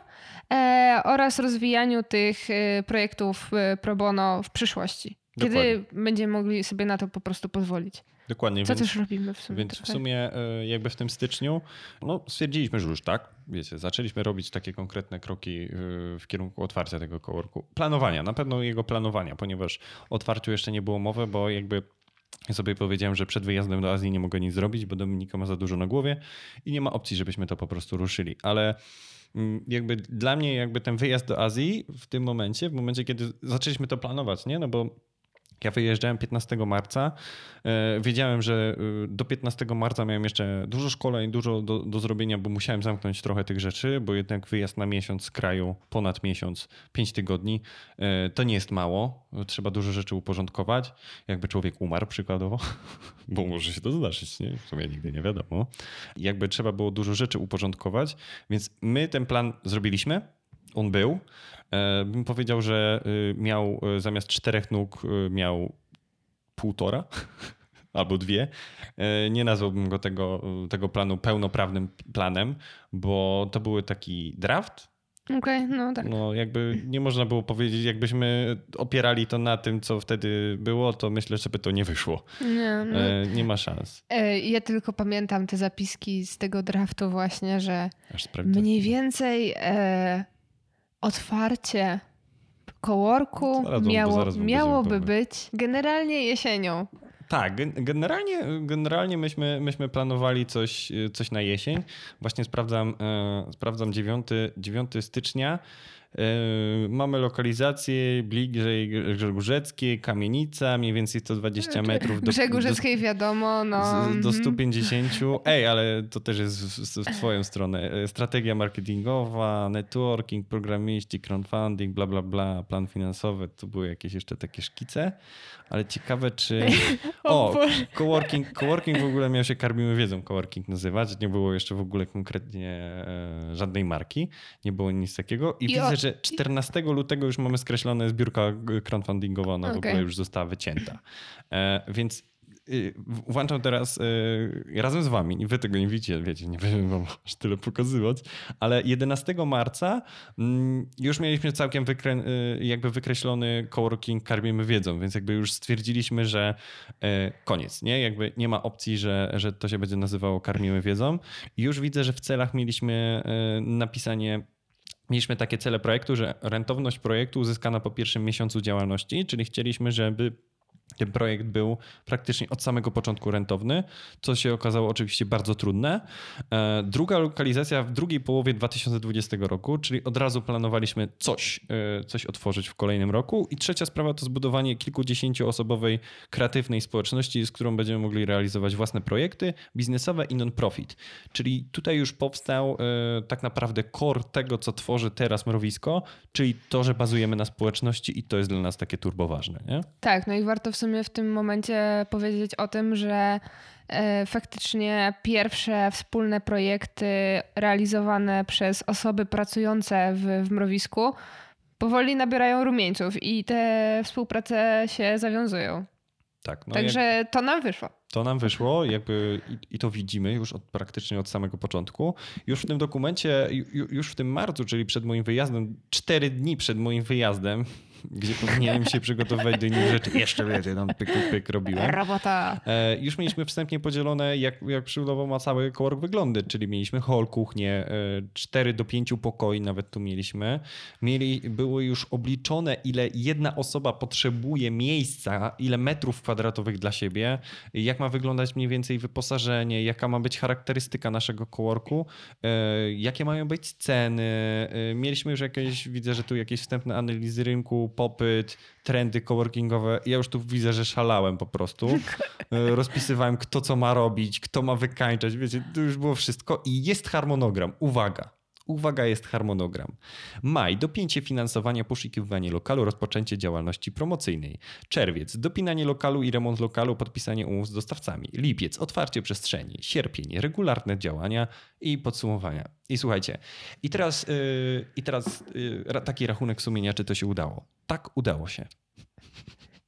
B: e, oraz rozwijaniu tych e, projektów pro bono w przyszłości. Kiedy Dokładnie. będziemy mogli sobie na to po prostu pozwolić.
A: Dokładnie.
B: Co więc, też robimy w sumie.
A: Więc w sumie e, jakby w tym styczniu no, stwierdziliśmy, że już tak, wiecie, zaczęliśmy robić takie konkretne kroki e, w kierunku otwarcia tego coworku. Planowania, na pewno jego planowania, ponieważ o otwarciu jeszcze nie było mowy, bo jakby ja sobie powiedziałem, że przed wyjazdem do Azji nie mogę nic zrobić, bo Dominika ma za dużo na głowie i nie ma opcji, żebyśmy to po prostu ruszyli. Ale mm, jakby dla mnie jakby ten wyjazd do Azji w tym momencie, w momencie kiedy zaczęliśmy to planować, nie? No bo ja wyjeżdżałem 15 marca. E, wiedziałem, że e, do 15 marca miałem jeszcze dużo szkoleń, dużo do, do zrobienia, bo musiałem zamknąć trochę tych rzeczy, bo jednak wyjazd na miesiąc z kraju, ponad miesiąc, 5 tygodni, e, to nie jest mało. Trzeba dużo rzeczy uporządkować. Jakby człowiek umarł przykładowo, bo może się to zdarzyć, nie? W sumie nigdy nie wiadomo. Jakby trzeba było dużo rzeczy uporządkować, więc my ten plan zrobiliśmy on był. E, bym powiedział, że y, miał y, zamiast czterech nóg y, miał półtora albo dwie. E, nie nazwałbym go tego, tego planu pełnoprawnym planem, bo to był taki draft.
B: Okej, okay, no tak.
A: No jakby nie można było powiedzieć, jakbyśmy opierali to na tym, co wtedy było, to myślę, że by to nie wyszło. Nie, no. e, nie ma szans.
B: ja tylko pamiętam te zapiski z tego draftu właśnie, że mniej więcej otwarcie kołorku miało, miałoby być generalnie jesienią.
A: Tak, generalnie, generalnie myśmy, myśmy planowali coś, coś na jesień. Właśnie sprawdzam, e, sprawdzam 9, 9 stycznia. E, mamy lokalizację bliżej Grzegórzeckiej, Kamienica, mniej więcej 120 metrów.
B: Do, Grzegórzeckiej do, wiadomo, no.
A: Do 150. Mhm. Ej, ale to też jest w, w swoją stronę. E, strategia marketingowa, networking, programiści, crowdfunding, bla, bla, bla, plan finansowy. To były jakieś jeszcze takie szkice, ale ciekawe czy... o, coworking, coworking w ogóle miał się Karmimy Wiedzą coworking nazywać. Nie było jeszcze w ogóle konkretnie e, żadnej marki. Nie było nic takiego. I, I widzę, że 14 lutego już mamy skreślone zbiórka crowdfundingowa, ona okay. w ogóle już została wycięta. E, więc y, włączam teraz y, razem z wami, wy tego nie widzicie, wiecie, nie będę wam aż tyle pokazywać, ale 11 marca mm, już mieliśmy całkiem y, jakby wykreślony coworking Karmimy Wiedzą, więc jakby już stwierdziliśmy, że koniec, nie? Jakby nie ma opcji, że, że to się będzie nazywało Karmimy Wiedzą. I już widzę, że w celach mieliśmy napisanie mieliśmy takie cele projektu, że rentowność projektu uzyskana po pierwszym miesiącu działalności, czyli chcieliśmy, żeby ten projekt był praktycznie od samego początku rentowny, co się okazało oczywiście bardzo trudne. E, druga lokalizacja w drugiej połowie 2020 roku, czyli od razu planowaliśmy coś, e, coś otworzyć w kolejnym roku. I trzecia sprawa to zbudowanie kilkudziesięcioosobowej kreatywnej społeczności, z którą będziemy mogli realizować własne projekty biznesowe i non-profit. Czyli tutaj już powstał e, tak naprawdę core tego, co tworzy teraz Mrowisko, czyli to, że bazujemy na społeczności i to jest dla nas takie turboważne. Nie?
B: Tak, no i warto w sumie w tym momencie powiedzieć o tym, że e, faktycznie pierwsze wspólne projekty realizowane przez osoby pracujące w, w mrowisku powoli nabierają rumieńców i te współprace się zawiązują. Tak, no Także jak... to nam wyszło.
A: To nam wyszło jakby i, i, to widzimy już od, praktycznie od samego początku. Już w tym dokumencie, już w tym marcu, czyli przed moim wyjazdem, cztery dni przed moim wyjazdem, gdzie powinienem się przygotowywać do innych rzeczy. Jeszcze wiecie, tam pyk, pyk, pyk robiłem.
B: Robota.
A: E, już mieliśmy wstępnie podzielone, jak, jak ma cały cowork wyglądy, czyli mieliśmy hall, kuchnię, e, 4 do 5 pokoi nawet tu mieliśmy. Mieli, były już obliczone, ile jedna osoba potrzebuje miejsca, ile metrów kwadratowych dla siebie, jak ma wyglądać mniej więcej wyposażenie, jaka ma być charakterystyka naszego coworku, e, jakie mają być ceny. E, mieliśmy już jakieś, widzę, że tu jakieś wstępne analizy rynku, popyt, trendy coworkingowe. Ja już tu widzę, że szalałem po prostu. E, rozpisywałem, kto co ma robić, kto ma wykańczać. Wiecie, to już było wszystko. I jest harmonogram. Uwaga. Uwaga, jest harmonogram. Maj, dopięcie finansowania, poszukiwanie lokalu, rozpoczęcie działalności promocyjnej. Czerwiec, dopinanie lokalu i remont lokalu, podpisanie umów z dostawcami. Lipiec, otwarcie przestrzeni. Sierpień, regularne działania i podsumowania. I słuchajcie, i teraz, yy, i teraz yy, taki rachunek sumienia, czy to się udało. Tak, udało się.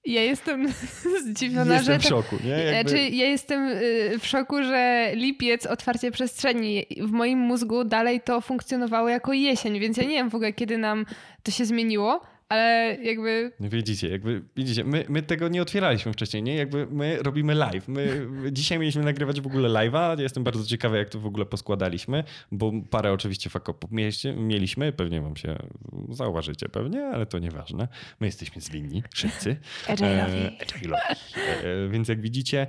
B: Ja jestem zdziwiona,
A: jestem
B: że.
A: w szoku, nie? Jakby...
B: Znaczy, ja jestem y, w szoku, że lipiec, otwarcie przestrzeni. W moim mózgu dalej to funkcjonowało jako jesień, więc ja nie wiem w ogóle, kiedy nam to się zmieniło ale jakby...
A: Widzicie, jakby, widzicie, my, my tego nie otwieraliśmy wcześniej, nie? Jakby my robimy live. My dzisiaj mieliśmy nagrywać w ogóle live'a. Jestem bardzo ciekawy, jak to w ogóle poskładaliśmy, bo parę oczywiście fakopów mieliśmy, pewnie wam się zauważycie pewnie, ale to nieważne. My jesteśmy zwinni, wszyscy.
B: Agile'owi.
A: E, e, więc jak widzicie,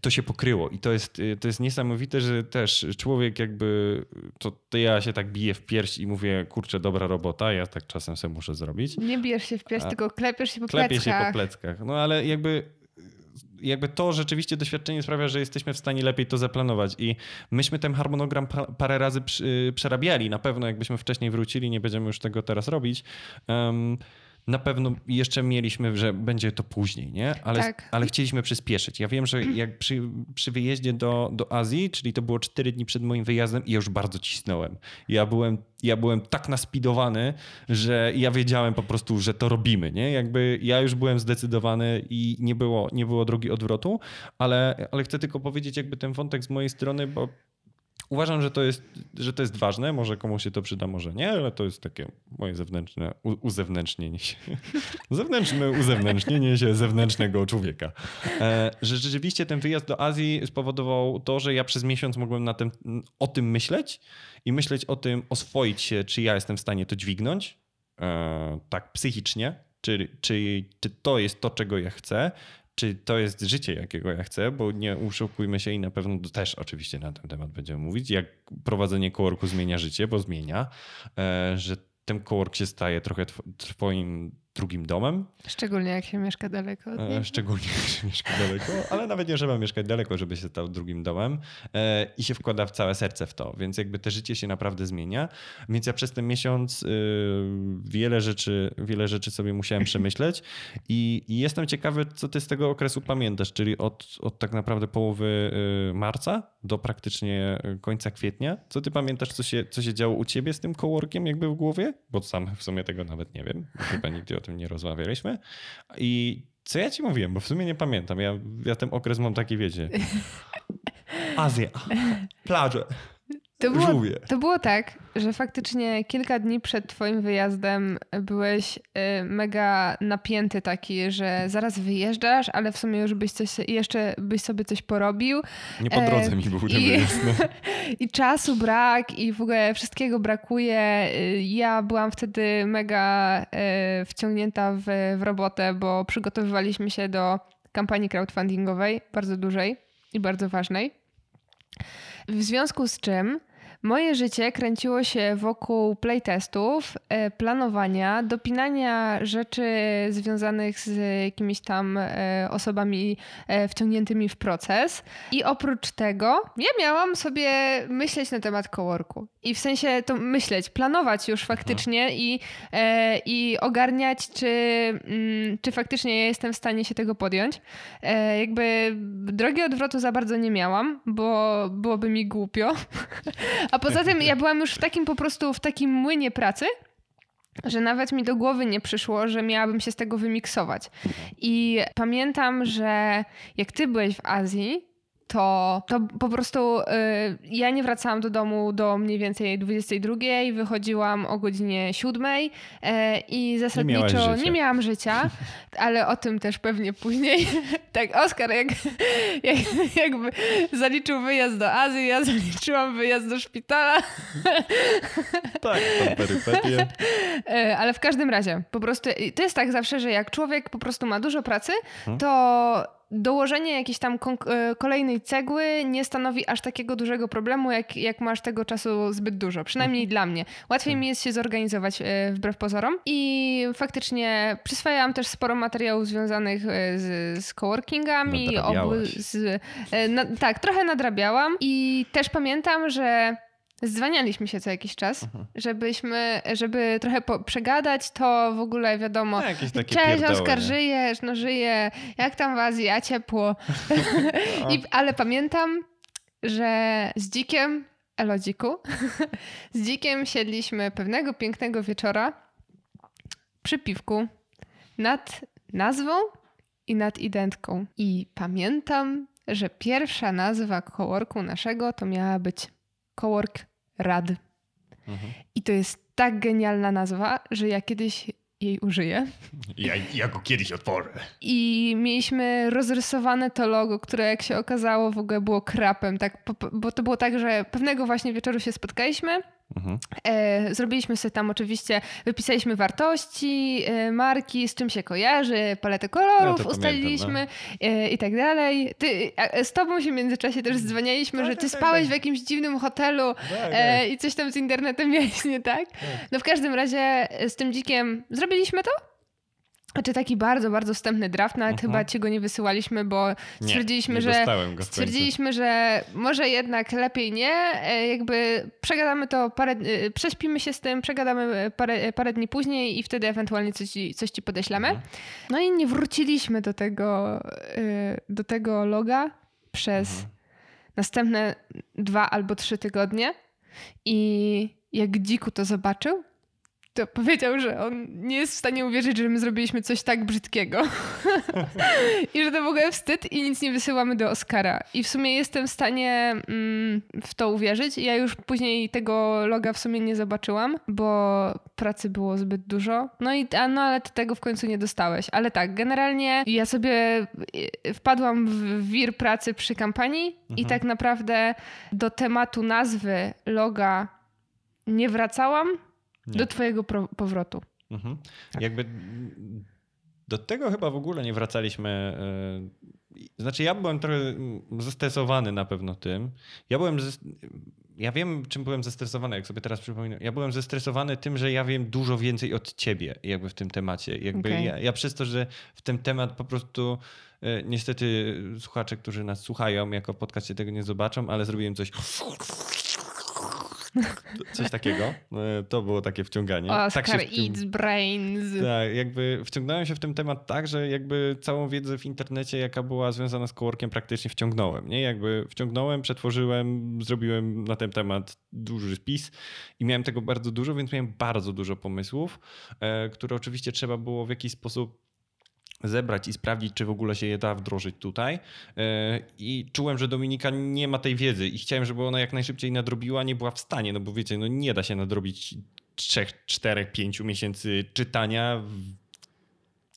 A: to się pokryło i to jest, to jest niesamowite, że też człowiek jakby, to, to ja się tak biję w pierś i mówię, kurczę, dobra robota, ja tak czasem sobie muszę zrobić.
B: Nie bijesz się w pierś, A, tylko klepiesz się po
A: klepię
B: pleckach.
A: Klepię się po pleckach, no ale jakby jakby to rzeczywiście doświadczenie sprawia, że jesteśmy w stanie lepiej to zaplanować. I myśmy ten harmonogram parę razy przerabiali. Na pewno, jakbyśmy wcześniej wrócili, nie będziemy już tego teraz robić. Um, na pewno jeszcze mieliśmy, że będzie to później, nie? Ale, tak. ale chcieliśmy przyspieszyć. Ja wiem, że jak przy, przy wyjeździe do, do Azji, czyli to było cztery dni przed moim wyjazdem, ja już bardzo cisnąłem. Ja byłem, ja byłem tak naspidowany, że ja wiedziałem po prostu, że to robimy, nie? Jakby ja już byłem zdecydowany i nie było, nie było drogi odwrotu, ale, ale chcę tylko powiedzieć jakby ten wątek z mojej strony, bo Uważam, że to, jest, że to jest ważne, może komuś się to przyda, może nie, ale to jest takie moje zewnętrzne uzewnętrznienie się. Zewnętrzne uzewnętrznienie się zewnętrznego człowieka. E, że rzeczywiście ten wyjazd do Azji spowodował to, że ja przez miesiąc mogłem na tym, o tym myśleć i myśleć o tym, oswoić się, czy ja jestem w stanie to dźwignąć, e, tak psychicznie, czy, czy, czy to jest to, czego ja chcę, czy to jest życie, jakiego ja chcę, bo nie uszukujmy się i na pewno też oczywiście na ten temat będziemy mówić, jak prowadzenie kołorku zmienia życie, bo zmienia, e, że ten kołork się staje trochę twoim drugim domem.
B: Szczególnie jak się mieszka daleko od
A: e, niego. Szczególnie jak się mieszka daleko, ale nawet nie trzeba mieszkać daleko, żeby się stał drugim domem e, i się wkłada w całe serce w to, więc jakby te życie się naprawdę zmienia. Więc ja przez ten miesiąc y, wiele rzeczy, wiele rzeczy sobie musiałem przemyśleć i, i jestem ciekawy, co ty z tego okresu pamiętasz, czyli od, od tak naprawdę połowy y, marca do praktycznie końca kwietnia. Co ty pamiętasz, co się, co się działo u ciebie z tym coworkiem jakby w głowie? Bo sam w sumie tego nawet nie wiem, chyba nigdy tym nie rozmawialiśmy. I co ja ci mówiłem, bo w sumie nie pamiętam. Ja, ja ten okres mam taki, wiecie, Azja, plaże.
B: To było, to było tak, że faktycznie kilka dni przed twoim wyjazdem byłeś y, mega napięty taki, że zaraz wyjeżdżasz, ale w sumie już byś coś, jeszcze byś sobie coś porobił.
A: Nie po drodze e, mi był ten
B: i.
A: No.
B: I czasu brak i w ogóle wszystkiego brakuje. Y, ja byłam wtedy mega y, wciągnięta w, w robotę, bo przygotowywaliśmy się do kampanii crowdfundingowej, bardzo dużej i bardzo ważnej. W związku z czym Moje życie kręciło się wokół playtestów, e, planowania, dopinania rzeczy związanych z jakimiś tam e, osobami e, wciągniętymi w proces. I oprócz tego ja miałam sobie myśleć na temat coworku. I w sensie to myśleć, planować już faktycznie mhm. i, i ogarniać, czy, mm, czy faktycznie ja jestem w stanie się tego podjąć. Jakby drogi odwrotu za bardzo nie miałam, bo byłoby mi głupio. A poza tym ja byłam już w takim po prostu, w takim młynie pracy, że nawet mi do głowy nie przyszło, że miałabym się z tego wymiksować. I pamiętam, że jak ty byłeś w Azji, to, to po prostu y, ja nie wracałam do domu do mniej więcej 22, wychodziłam o godzinie 7 y, i zasadniczo nie, nie, miałam życia, ale o tym też pewnie później. tak, Oskar jak, jak, jakby zaliczył wyjazd do Azji, ja zaliczyłam wyjazd do szpitala.
A: tak, tam perypetie.
B: Y, ale w każdym razie, po prostu to jest tak zawsze, że jak człowiek po prostu ma dużo pracy, hmm? to dołożenie jakiejś tam e, kolejnej cegły nie stanowi aż takiego dużego problemu, jak, jak masz tego czasu zbyt dużo. Przynajmniej dla mnie. Łatwiej mi jest się zorganizować e, wbrew pozorom. I faktycznie przyswajałam też sporo materiałów związanych e, z, z coworkingami. Obu, z, na, tak, trochę nadrabiałam. I też pamiętam, że Zdzwanialiśmy się co jakiś czas, żebyśmy, żeby trochę po, przegadać to w ogóle wiadomo.
A: No, jakieś takie
B: Cześć
A: pierdoły,
B: Oskar,
A: nie?
B: żyjesz? No żyję. Jak tam w Azji? A ciepło. I, ale pamiętam, że z Dzikiem, elo Dziku, z Dzikiem siedliśmy pewnego pięknego wieczora przy piwku nad nazwą i nad identką. I pamiętam, że pierwsza nazwa coworku naszego to miała być Cowork Rad.
A: Mhm.
B: I to jest tak genialna nazwa, że ja kiedyś jej użyję.
A: Ja, ja go kiedyś otworzę.
B: I mieliśmy rozrysowane to logo, które jak się okazało w ogóle było krapem, tak, bo to było tak, że pewnego właśnie wieczoru się spotkaliśmy.
A: Mhm.
B: E, zrobiliśmy sobie tam oczywiście, wypisaliśmy wartości, e, marki, z czym się kojarzy, paletę kolorów
A: Ja
B: ustaliliśmy e, i tak dalej. Ty, z tobą się w międzyczasie też dzwonialiśmy,
A: Tak,
B: że
A: tak,
B: ty
A: tak,
B: spałeś
A: tak.
B: w jakimś dziwnym hotelu
A: Tak,
B: e, i coś tam z internetem miałeś, nie tak? No w każdym razie z tym dzikiem zrobiliśmy to. Znaczy taki bardzo, bardzo wstępny draft, nawet
A: Mhm.
B: chyba ci go nie wysyłaliśmy, bo
A: Nie,
B: stwierdziliśmy,
A: nie
B: że
A: dostałem go
B: stwierdziliśmy, że może jednak lepiej nie, e, jakby przegadamy to parę, e, prześpimy się z tym, przegadamy parę, parę dni później i wtedy ewentualnie coś, ci- coś ci podeślemy.
A: Mhm.
B: No i nie wróciliśmy do tego, e, do tego loga przez
A: Mhm.
B: następne dwa albo trzy tygodnie i jak Dziku to zobaczył, to powiedział, że on nie jest w stanie uwierzyć, że my zrobiliśmy coś tak brzydkiego. I że to w ogóle wstyd i nic nie wysyłamy do Oscara. I w sumie jestem w stanie mm, w to uwierzyć. Ja już później tego loga w sumie nie zobaczyłam, bo pracy było zbyt dużo. No i a, no, ale ty tego w końcu nie dostałeś. Ale tak, generalnie ja sobie y, wpadłam w wir pracy przy kampanii i
A: Mhm.
B: tak naprawdę do tematu nazwy loga nie wracałam
A: Nie.
B: do twojego powrotu.
A: Mhm.
B: Tak.
A: Jakby do tego chyba w ogóle nie wracaliśmy. e, Znaczy, ja byłem trochę zestresowany na pewno tym. Ja byłem. Ja wiem, czym byłem zestresowany, jak sobie teraz przypominam. Ja byłem zestresowany tym, że ja wiem dużo więcej od ciebie, jakby w tym temacie. Jakby
B: Okej.
A: ja, ja przez to, że w ten temat po prostu. e, Niestety słuchacze, którzy nas słuchają, jako podcaście tego nie zobaczą, ale zrobiłem coś. Coś takiego. E, To było takie wciąganie.
B: Oscar
A: tak wcią-
B: eats brains.
A: tak, jakby wciągnąłem się w ten temat tak, że jakby całą wiedzę w internecie, jaka była związana z coworkiem, praktycznie wciągnąłem. Nie? Jakby wciągnąłem, przetworzyłem, zrobiłem na ten temat duży spis i miałem tego bardzo dużo, więc miałem bardzo dużo pomysłów, e, które oczywiście trzeba było w jakiś sposób zebrać i sprawdzić, czy w ogóle się je da wdrożyć tutaj. E, I czułem, że Dominika nie ma tej wiedzy i chciałem, żeby ona jak najszybciej nadrobiła, nie była w stanie, no bo wiecie, no nie da się nadrobić trzech, czterech, pięciu miesięcy czytania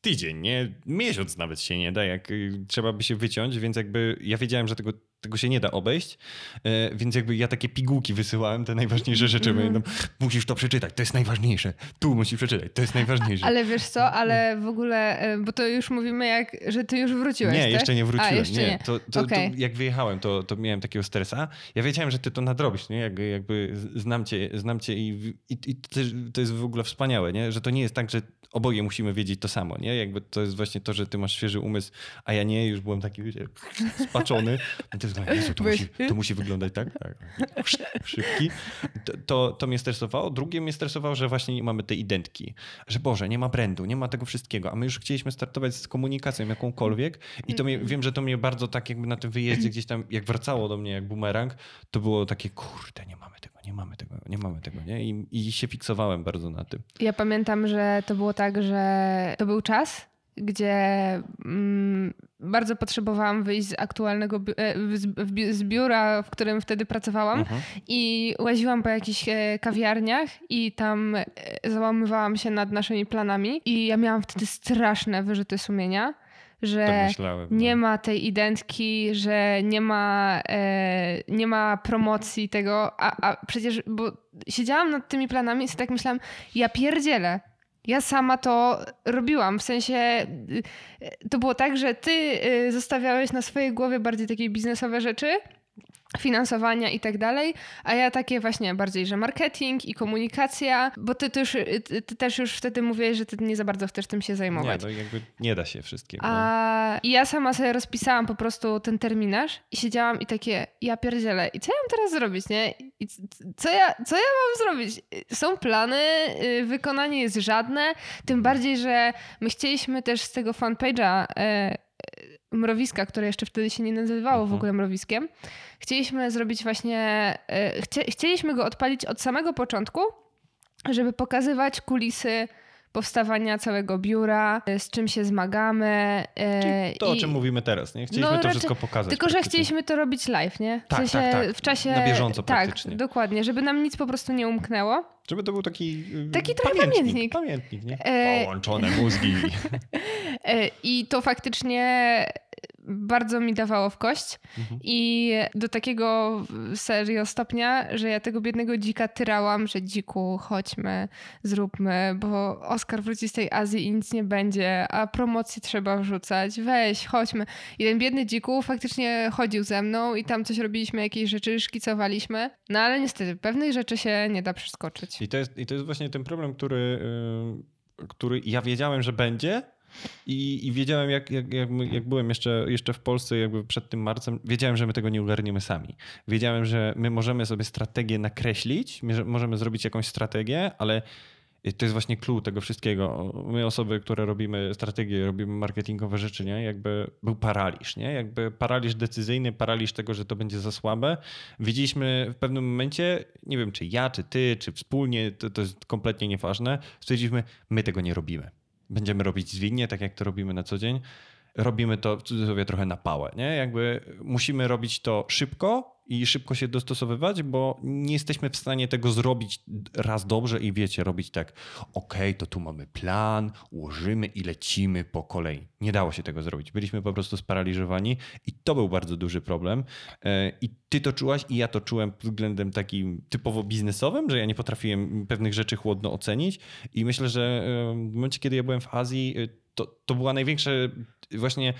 A: tydzień, nie? Miesiąc nawet się nie da, jak y, trzeba by się wyciąć, więc jakby ja wiedziałem, że tego, tego się nie da obejść, e, więc jakby ja takie pigułki wysyłałem, te najważniejsze rzeczy, będą, musisz to przeczytać, to jest najważniejsze, tu musisz przeczytać, to jest najważniejsze.
B: Ale wiesz co, ale w ogóle, e, bo to już mówimy jak, że ty już wróciłeś,
A: Nie,
B: tak?
A: jeszcze nie wróciłem.
B: A, jeszcze
A: nie.
B: nie.
A: To, to,
B: Okej.
A: to jak wyjechałem, to, to miałem takiego stresa. Ja wiedziałem, że ty to nadrobisz, nie? Jakby, jakby znam cię, znam cię i, i, i to jest w ogóle wspaniałe, nie? Że to nie jest tak, że oboje musimy wiedzieć to samo, nie? Jakby to jest właśnie to, że ty masz świeży umysł, a ja nie, już byłem taki wiecie, spaczony. No Jezu, to, musi, to musi wyglądać tak? tak. Szybki. To, to, to mnie stresowało. Drugie mnie stresowało, że właśnie nie mamy tej identki. Że Boże, nie ma brandu, nie ma tego wszystkiego, a my już chcieliśmy startować z komunikacją jakąkolwiek i to mnie, wiem, że to mnie bardzo tak jakby na tym wyjeździe gdzieś tam, jak wracało do mnie jak bumerang, to było takie, kurde, nie mamy tego, nie mamy tego, nie mamy tego, nie? I, i się fiksowałem bardzo na tym.
B: Ja pamiętam, że to było tak, że to był czas, gdzie mm, bardzo potrzebowałam wyjść z aktualnego bi- e, z, biura, w którym wtedy pracowałam
A: Mhm.
B: i łaziłam po jakichś e, kawiarniach i tam e, załamywałam się nad naszymi planami i ja miałam wtedy straszne wyrzuty sumienia, że
A: Tak myślałem. no.
B: nie ma tej identki, że nie ma, e, nie ma promocji tego, a, a przecież, bo siedziałam nad tymi planami i sobie tak myślałam, ja pierdzielę. Ja sama to robiłam, w sensie y, to było tak, że ty y, zostawiałeś na swojej głowie bardziej takie biznesowe rzeczy, finansowania i tak dalej, a ja takie właśnie bardziej, że marketing i komunikacja, bo ty, ty, już, ty, też już wtedy mówiłeś, że ty nie za bardzo chcesz tym się
A: Nie,
B: zajmować.
A: to jakby nie da się wszystkiego.
B: A i ja sama sobie rozpisałam po prostu ten terminarz i siedziałam i takie, ja pierdzielę, i co ja mam teraz zrobić, nie? I co ja, co ja mam zrobić? Są plany, y, wykonanie jest żadne, tym bardziej, że my chcieliśmy też z tego fanpage'a e, Mrowiska, które jeszcze wtedy się nie nazywało w
A: Mhm.
B: ogóle Mrowiskiem, chcieliśmy zrobić właśnie, e, chcie, chcieliśmy go odpalić od samego początku, żeby pokazywać kulisy powstawania całego biura, e, z czym się zmagamy. e,
A: To, o
B: i-
A: czym mówimy teraz, nie? Chcieliśmy
B: No,
A: to
B: raczej-
A: wszystko pokazać.
B: Tylko, że chcieliśmy to robić live, nie? W
A: Tak,
B: sensie
A: tak, tak.
B: w czasie.
A: Na bieżąco
B: Tak,
A: praktycznie.
B: dokładnie, żeby nam nic po prostu nie umknęło.
A: Żeby to był taki... y,
B: Taki trochę pamiętnik.
A: Pamiętnik, nie?
B: E,
A: Połączone mózgi.
B: I to faktycznie bardzo mi dawało w kość.
A: Mhm.
B: I do takiego serio stopnia, że ja tego biednego dzika tyrałam, że dziku, chodźmy, zróbmy, bo Oskar wróci z tej Azji i nic nie będzie, a promocje trzeba wrzucać, weź, chodźmy. I ten biedny dziku faktycznie chodził ze mną i tam coś robiliśmy, jakieś rzeczy szkicowaliśmy. No ale niestety, pewnych rzeczy się nie da przeskoczyć.
A: I to jest, I to jest właśnie ten problem, który, y, który ja wiedziałem, że będzie. I, i wiedziałem, jak, jak, jak, jak byłem jeszcze, jeszcze w Polsce, jakby przed tym marcem, wiedziałem, że my tego nie ogarniemy sami. Wiedziałem, że my możemy sobie strategię nakreślić, my, że możemy zrobić jakąś strategię, ale to jest właśnie clue tego wszystkiego. My osoby, które robimy strategię, robimy marketingowe rzeczy, nie? Jakby był paraliż, nie? Jakby paraliż decyzyjny, paraliż tego, że to będzie za słabe. Widzieliśmy w pewnym momencie, nie wiem czy ja, czy ty, czy wspólnie, to, to jest kompletnie nieważne, stwierdziliśmy, my tego nie robimy. Będziemy robić zwinnie, tak jak to robimy na co dzień. Robimy to w cudzysłowie trochę na pałę, nie? Jakby musimy robić to szybko i szybko się dostosowywać, bo nie jesteśmy w stanie tego zrobić raz dobrze i wiecie, robić tak, okej, to tu mamy plan, ułożymy i lecimy po kolei. Nie dało się tego zrobić. Byliśmy po prostu sparaliżowani i to był bardzo duży problem. E, I ty to czułaś i ja to czułem względem takim typowo biznesowym, że ja nie potrafiłem pewnych rzeczy chłodno ocenić i myślę, że e, w momencie, kiedy ja byłem w Azji, e, to, to była największa właśnie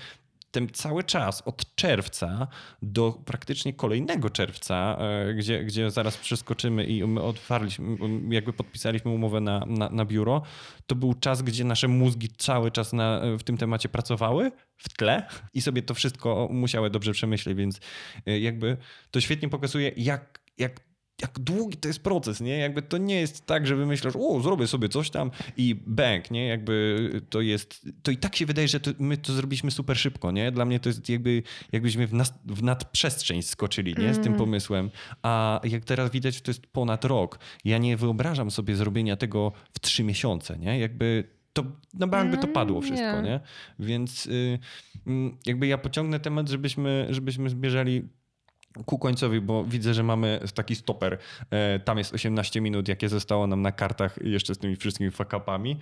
A: ten cały czas od czerwca do praktycznie kolejnego czerwca, e, gdzie, gdzie zaraz przeskoczymy i my otwarliśmy, jakby podpisaliśmy umowę na, na, na biuro, to był czas, gdzie nasze mózgi cały czas na, w tym temacie pracowały w tle i sobie to wszystko musiały dobrze przemyśleć, więc e, jakby to świetnie pokazuje, jak, jak jak długi to jest proces, nie? Jakby to nie jest tak, że wymyślasz, o, zrobię sobie coś tam i bang, nie? Jakby to jest, to i tak się wydaje, że to, my to zrobiliśmy super szybko, nie? Dla mnie to jest jakby, jakbyśmy w, nas, w nadprzestrzeń skoczyli, nie? Z tym
B: Mhm.
A: pomysłem. A jak teraz widać, to jest ponad rok. Ja nie wyobrażam sobie zrobienia tego w trzy miesiące, nie? Jakby to na bank by to
B: No,
A: padło wszystko,
B: nie.
A: nie? Więc y, mm, jakby ja pociągnę temat, żebyśmy, żebyśmy zbierzali ku końcowi, bo widzę, że mamy taki stoper. E, Tam jest 18 minut, jakie zostało nam na kartach jeszcze z tymi wszystkimi fakapami.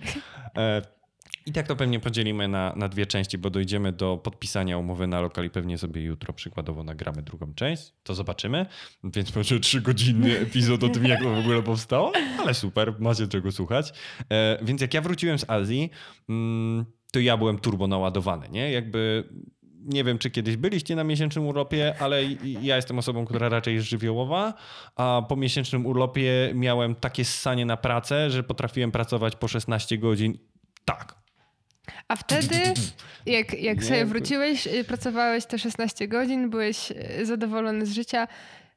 A: I tak to pewnie podzielimy na, na dwie części, bo dojdziemy do podpisania umowy na lokal i pewnie sobie jutro przykładowo nagramy drugą część. To zobaczymy. Więc będzie trzygodzinny epizod o tym, jak to w ogóle powstało. Ale super, macie czego słuchać. E, Więc jak ja wróciłem z Azji, mm, to ja byłem turbo naładowany, nie? Jakby nie wiem, czy kiedyś byliście na miesięcznym urlopie, ale ja jestem osobą, która raczej jest żywiołowa, a po miesięcznym urlopie miałem takie ssanie na pracę, że potrafiłem pracować po 16 godzin. Tak.
B: A wtedy, jak, jak
A: Nie,
B: sobie wróciłeś, y, pracowałeś te 16 godzin, byłeś y, zadowolony z życia,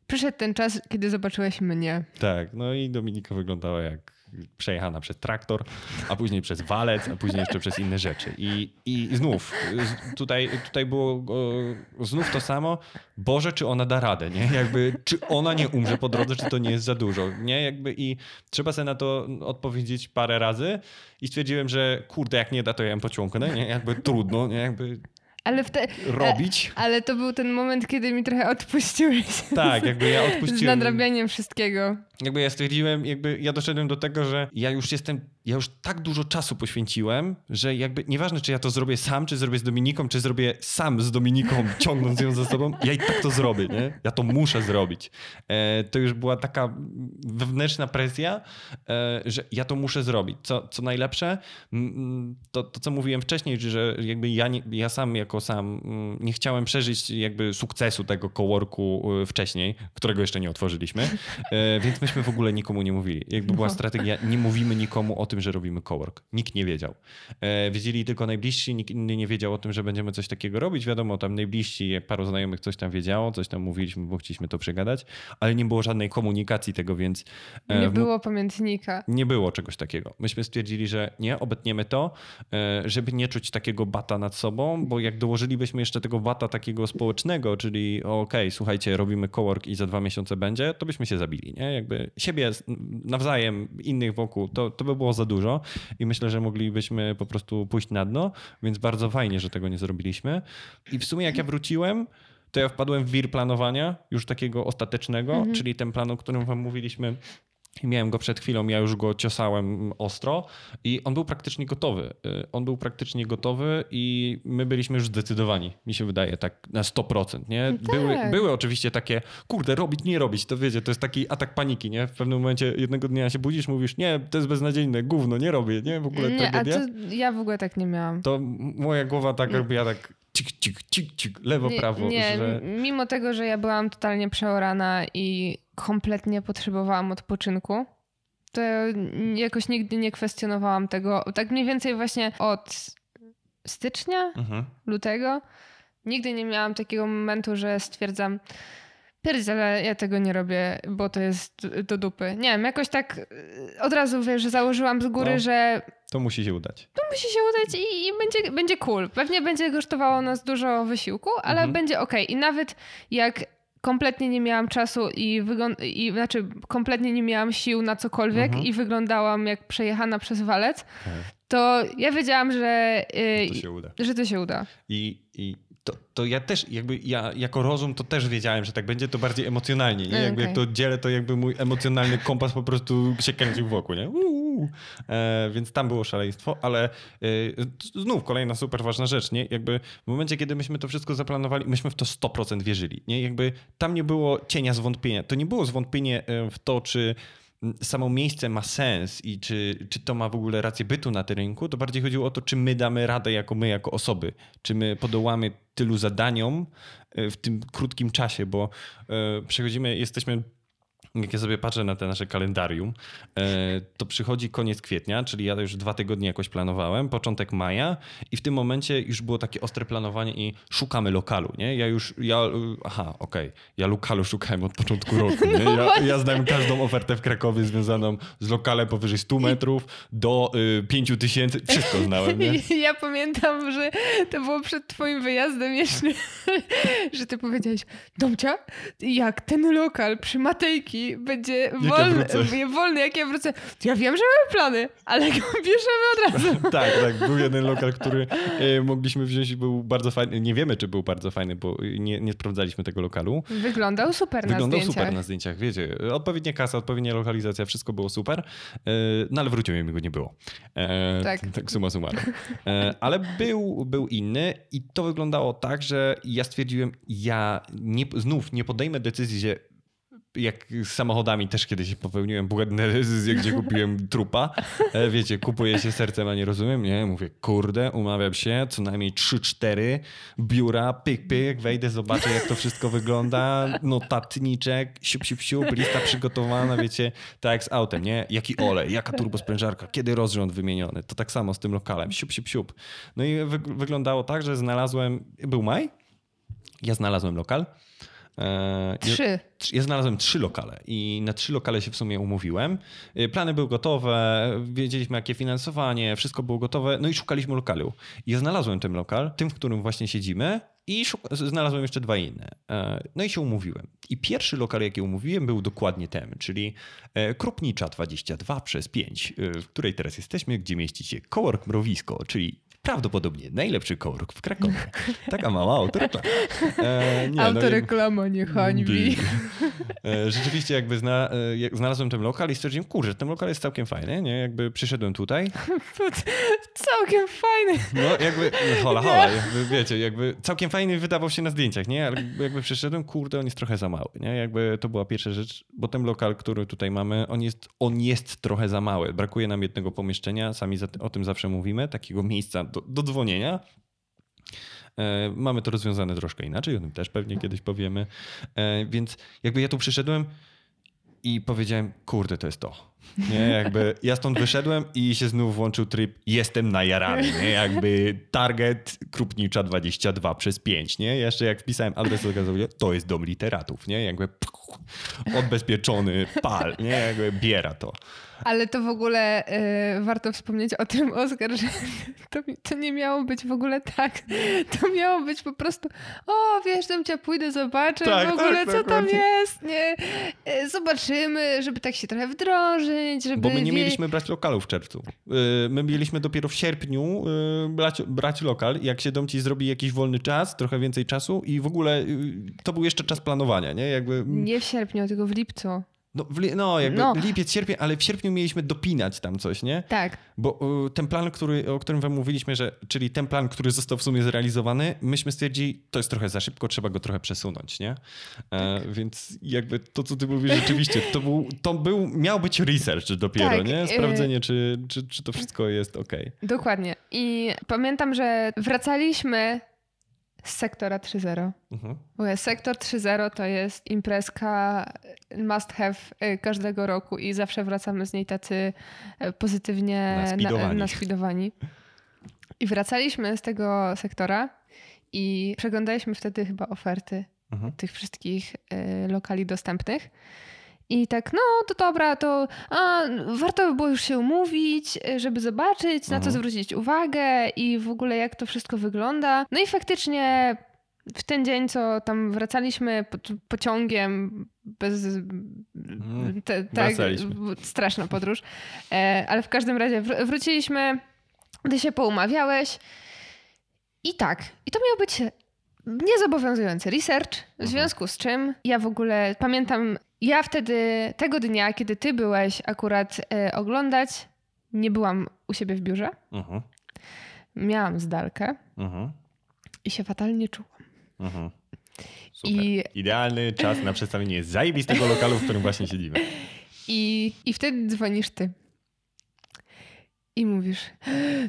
B: przyszedł ten czas, kiedy zobaczyłeś mnie.
A: Tak, no i Dominika wyglądała jak przejechana przez traktor, a później przez walec, a później jeszcze przez inne rzeczy. I, i znów, z- tutaj, tutaj było znów to samo. Boże, czy ona da radę, nie? Jakby, czy ona nie umrze po drodze, czy to nie jest za dużo, nie? Jakby i trzeba sobie na to odpowiedzieć parę razy i stwierdziłem, że kurde, jak nie da, to ja ją pociągnę, nie? Jakby trudno, nie? Jakby
B: Ale, wte,
A: robić.
B: ale to był ten moment, kiedy mi trochę odpuściłeś.
A: Tak, jakby ja
B: Z
A: odpuściłem.
B: nadrabianiem wszystkiego.
A: Jakby ja stwierdziłem, jakby ja doszedłem do tego, że ja już jestem, ja już tak dużo czasu poświęciłem, że jakby nieważne, czy ja to zrobię sam, czy zrobię z Dominiką, czy zrobię sam z Dominiką, ciągnąc ją za sobą, ja i tak to zrobię, nie? Ja to muszę zrobić. E, to już była taka wewnętrzna presja, e, że ja to muszę zrobić. Co, co najlepsze, to, to co mówiłem wcześniej, że jakby ja, nie, ja sam jako sam mm, nie chciałem przeżyć jakby sukcesu tego coworku e, wcześniej, którego jeszcze nie otworzyliśmy, e, więc myśmy w ogóle nikomu nie mówili. Jakby była
B: No.
A: strategia, nie mówimy nikomu o tym, że robimy cowork. Nikt nie wiedział. E, wiedzieli tylko najbliżsi, nikt inny nie wiedział o tym, że będziemy coś takiego robić. Wiadomo, tam najbliżsi, paru znajomych coś tam wiedziało, coś tam mówiliśmy, bo chcieliśmy to przegadać, ale nie było żadnej komunikacji tego, więc e,
B: Nie było pamiętnika.
A: nie było czegoś takiego. Myśmy stwierdzili, że nie, obetniemy to, e, żeby nie czuć takiego bata nad sobą, bo jak dołożylibyśmy jeszcze tego bata takiego społecznego, czyli okej, słuchajcie, robimy cowork i za dwa miesiące będzie, to byśmy się zabili, nie? Jakby siebie nawzajem, innych wokół, to, to by było za dużo i myślę, że moglibyśmy po prostu pójść na dno, więc bardzo fajnie, że tego nie zrobiliśmy. I w sumie jak ja wróciłem, to ja wpadłem w wir planowania, już takiego ostatecznego, czyli ten plan, o którym wam mówiliśmy Miałem go przed chwilą, ja już go ciosałem ostro i on był praktycznie gotowy. Y, On był praktycznie gotowy i my byliśmy już zdecydowani, mi się wydaje, tak na 100%. Nie?
B: No
A: Były,
B: tak.
A: były oczywiście takie, kurde, robić, nie robić, to wiecie, to jest taki atak paniki, nie? W pewnym momencie jednego dnia się budzisz, mówisz, nie, to jest beznadziejne, gówno, nie robię, nie? W ogóle
B: Nie, a
A: tragedia.
B: to ja w ogóle tak nie miałam.
A: To moja głowa tak robiła tak cik, cik, cik, cik, lewo,
B: Nie,
A: prawo,
B: nie
A: że...
B: mimo tego, że ja byłam totalnie przeorana i kompletnie potrzebowałam odpoczynku, to jakoś nigdy nie kwestionowałam tego. Tak mniej więcej właśnie od stycznia,
A: Mhm.
B: lutego, nigdy nie miałam takiego momentu, że stwierdzam, pierdziele, ja tego nie robię, bo to jest do dupy. Nie wiem, jakoś tak y, od razu, wiesz, że założyłam z góry,
A: No.
B: że
A: To musi się udać.
B: to musi się udać i, i będzie, będzie cool. Pewnie będzie kosztowało nas dużo wysiłku, ale
A: Mhm.
B: będzie ok. I nawet jak kompletnie nie miałam czasu i, wygląd- i znaczy kompletnie nie miałam sił na cokolwiek
A: Mhm.
B: i wyglądałam jak przejechana przez walec,
A: Tak.
B: to ja wiedziałam, że, y,
A: To się uda.
B: że to się uda.
A: I, i to, to ja też, jakby ja jako rozum to też wiedziałem, że tak będzie, to bardziej emocjonalnie. Nie? Jakby jak
B: Okej.
A: to dzielę, to jakby mój emocjonalny kompas po prostu się kręcił wokół. Nie? E, więc tam było szaleństwo, ale e, znów kolejna super ważna rzecz. Nie? Jakby w momencie, kiedy myśmy to wszystko zaplanowali, myśmy w to 100% wierzyli. Nie? Jakby tam nie było cienia zwątpienia. To nie było zwątpienie e, w to, czy samo miejsce ma sens i czy, czy to ma w ogóle rację bytu na tym rynku, to bardziej chodziło o to, czy my damy radę jako my, jako osoby. Czy my podołamy tylu zadaniom w tym krótkim czasie, bo przechodzimy, jesteśmy jak ja sobie patrzę na te nasze kalendarium, e, to przychodzi koniec kwietnia, czyli ja już dwa tygodnie jakoś planowałem, początek maja i w tym momencie już było takie ostre planowanie i szukamy lokalu, nie? Ja już, ja, aha, okej, ja lokalu szukałem od początku roku, nie? Ja, ja znałem każdą ofertę w Krakowie związaną z lokalem powyżej 100 metrów do y, 5 tysięcy, wszystko znałem, nie?
B: Ja pamiętam, że to było przed twoim wyjazdem jeszcze, że ty powiedziałeś, Domcia, jak ten lokal przy Matejki będzie wolny,
A: wrócę.
B: wolny, jak ja wrócę. Ja wiem, że mamy plany, ale go bierzemy od razu.
A: tak, tak. Był jeden lokal, który e, mogliśmy wziąć i był bardzo fajny. Nie wiemy, czy był bardzo fajny, bo nie, nie sprawdzaliśmy tego lokalu.
B: Wyglądał super na
A: Wyglądał
B: zdjęciach.
A: super na zdjęciach, wiecie. Odpowiednia kasa, odpowiednia lokalizacja, wszystko było super. E, No ale wróciłem i mi go nie było. E,
B: Tak.
A: Tak summa summarum. Ale był, był inny i to wyglądało tak, że ja stwierdziłem, ja nie, znów nie podejmę decyzji, że jak z samochodami też kiedyś popełniłem błędne decyzje, gdzie kupiłem trupa. E, Wiecie, kupuję się sercem, a nie rozumiem, nie? Mówię, kurde, umawiam się, co najmniej 3-4 biura, pyk, pyk, wejdę, zobaczę jak to wszystko wygląda, notatniczek, siup, siup, siup, lista przygotowana, wiecie, tak jak z autem, nie? Jaki olej, jaka turbosprężarka, kiedy rozrząd wymieniony. To tak samo z tym lokalem, siup, siup, siup. No i wy wyglądało tak, że znalazłem, był maj, ja znalazłem lokal. E,
B: Trzy.
A: Trz- Ja znalazłem trzy lokale i na trzy lokale się w sumie umówiłem. Y, Plany były gotowe, wiedzieliśmy jakie finansowanie, wszystko było gotowe, no i szukaliśmy lokalu. I ja znalazłem ten lokal, tym, w którym właśnie siedzimy i znalazłem jeszcze dwa inne. E, No i się umówiłem. I pierwszy lokal, jaki umówiłem, był dokładnie ten, czyli e, Krupnicza 22 przez 5, y, w której teraz jesteśmy, gdzie mieści się Cowork Mrowisko, czyli Prawdopodobnie najlepszy cowork w Krakowie. Taka mała autoreklama. E, nie, no
B: Autoreklama nie hańbi.
A: E, Rzeczywiście jakby zna, e, znalazłem ten lokal i stwierdziłem, kurczę, ten lokal jest całkiem fajny, nie? Jakby przyszedłem tutaj,
B: Całkiem fajny.
A: no jakby, no, hola hola, jakby wiecie, jakby całkiem fajny wydawał się na zdjęciach, nie? Ale jakby przyszedłem, kurde, on jest trochę za mały, nie? Jakby to była pierwsza rzecz, bo ten lokal, który tutaj mamy, on jest, on jest trochę za mały. Brakuje nam jednego pomieszczenia, sami za, o tym zawsze mówimy, takiego miejsca do, do dzwonienia. E, Mamy to rozwiązane troszkę inaczej, o tym też pewnie kiedyś powiemy. E, Więc jakby ja tu przyszedłem i powiedziałem, kurde, to jest to. Nie, jakby ja stąd wyszedłem i się znów włączył tryb jestem najarany, nie? Jakby target Krupnicza 22 przez 5, nie? Jeszcze jak wpisałem adres, to okazało to jest dom literatów, nie? Jakby odbezpieczony pal, nie? Jakby biera to.
B: Ale to w ogóle y, warto wspomnieć o tym, Oskar, że to, to nie miało być w ogóle tak. To miało być po prostu, o wiesz, tam cię pójdę, zobaczę
A: Tak,
B: w ogóle,
A: tak,
B: co tam
A: dokładnie.
B: jest, nie? Y, Zobaczymy, żeby tak się trochę wdrożyć, żeby...
A: Bo my nie mieliśmy brać lokalu w czerwcu. Yy, My mieliśmy dopiero w sierpniu yy, brać, brać lokal. Jak się dom ci zrobi jakiś wolny czas, trochę więcej czasu i w ogóle yy, to był jeszcze czas planowania, nie? Jakby,
B: Nie w sierpniu, tylko w lipcu.
A: No, li, no jakby
B: No.
A: lipiec, sierpień, ale w sierpniu mieliśmy dopinać tam coś, nie?
B: Tak.
A: Bo y, ten plan, który, o którym wam mówiliśmy, że, czyli ten plan, który został w sumie zrealizowany, myśmy stwierdzili, to jest trochę za szybko, trzeba go trochę przesunąć, nie? E, więc jakby to, co ty mówisz, rzeczywiście, to był, to był, miał być research dopiero,
B: Tak,
A: nie?
B: y-
A: Sprawdzenie, czy, czy, czy to wszystko jest ok.
B: Dokładnie. I pamiętam, że wracaliśmy z sektora 3.0.
A: Mhm.
B: Sektor 3.0 to jest imprezka must have y, każdego roku i zawsze wracamy z niej tacy y, pozytywnie
A: Naspidowani.
B: Na, naspidowani. I wracaliśmy z tego sektora i przeglądaliśmy wtedy chyba oferty
A: Mhm.
B: tych wszystkich y, lokali dostępnych. I tak, no to dobra, to a, warto by było już się umówić, y, żeby zobaczyć, na co
A: Mhm.
B: zwrócić uwagę i w ogóle jak to wszystko wygląda. No i faktycznie w ten dzień, co tam wracaliśmy po, pociągiem bez... Te, tak, straszna podróż. E, ale w każdym razie wr- wróciliśmy, ty się poumawiałeś i tak. I to miał być niezobowiązujący research, w związku z czym ja w ogóle pamiętam, ja wtedy, tego dnia, kiedy ty byłeś akurat e, oglądać, nie byłam u siebie w biurze.
A: Mhm.
B: Miałam zdalkę
A: Mhm.
B: i się fatalnie czułam.
A: Super.
B: I,
A: Idealny czas na przedstawienie zajebistego lokalu, w którym właśnie siedzimy.
B: i, I wtedy dzwonisz ty. I mówisz,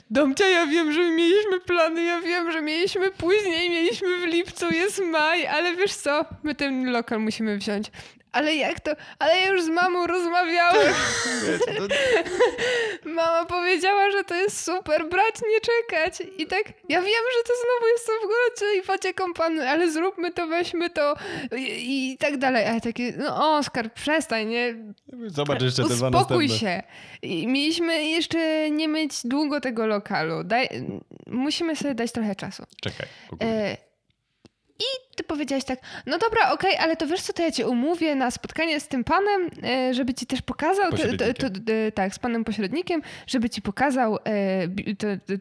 B: Domcia, ja wiem, że mieliśmy plany, ja wiem, że mieliśmy później, mieliśmy w lipcu, jest maj, ale wiesz co, my ten lokal musimy wziąć. Ale jak to? Ale ja już z mamą rozmawiałem.
A: Wiecie, to,
B: Mama powiedziała, że to jest super, brać, nie czekać. I tak, ja wiem, że to znowu jest w ogóle czyli focie kompany, ale zróbmy to, weźmy to i, i tak dalej. A ja takie, no Oskar, przestań, nie?
A: zobacz jeszcze te dwa
B: Uspokój się. I mieliśmy jeszcze nie mieć długo tego lokalu. Daj, musimy sobie dać trochę czasu.
A: Czekaj. ogólnie.
B: E, I ty powiedziałaś tak, no dobra, okej, ale to wiesz co, to ja cię umówię na spotkanie z tym panem, e, żeby ci też pokazał, to, to, e, tak, z panem pośrednikiem, żeby ci pokazał e,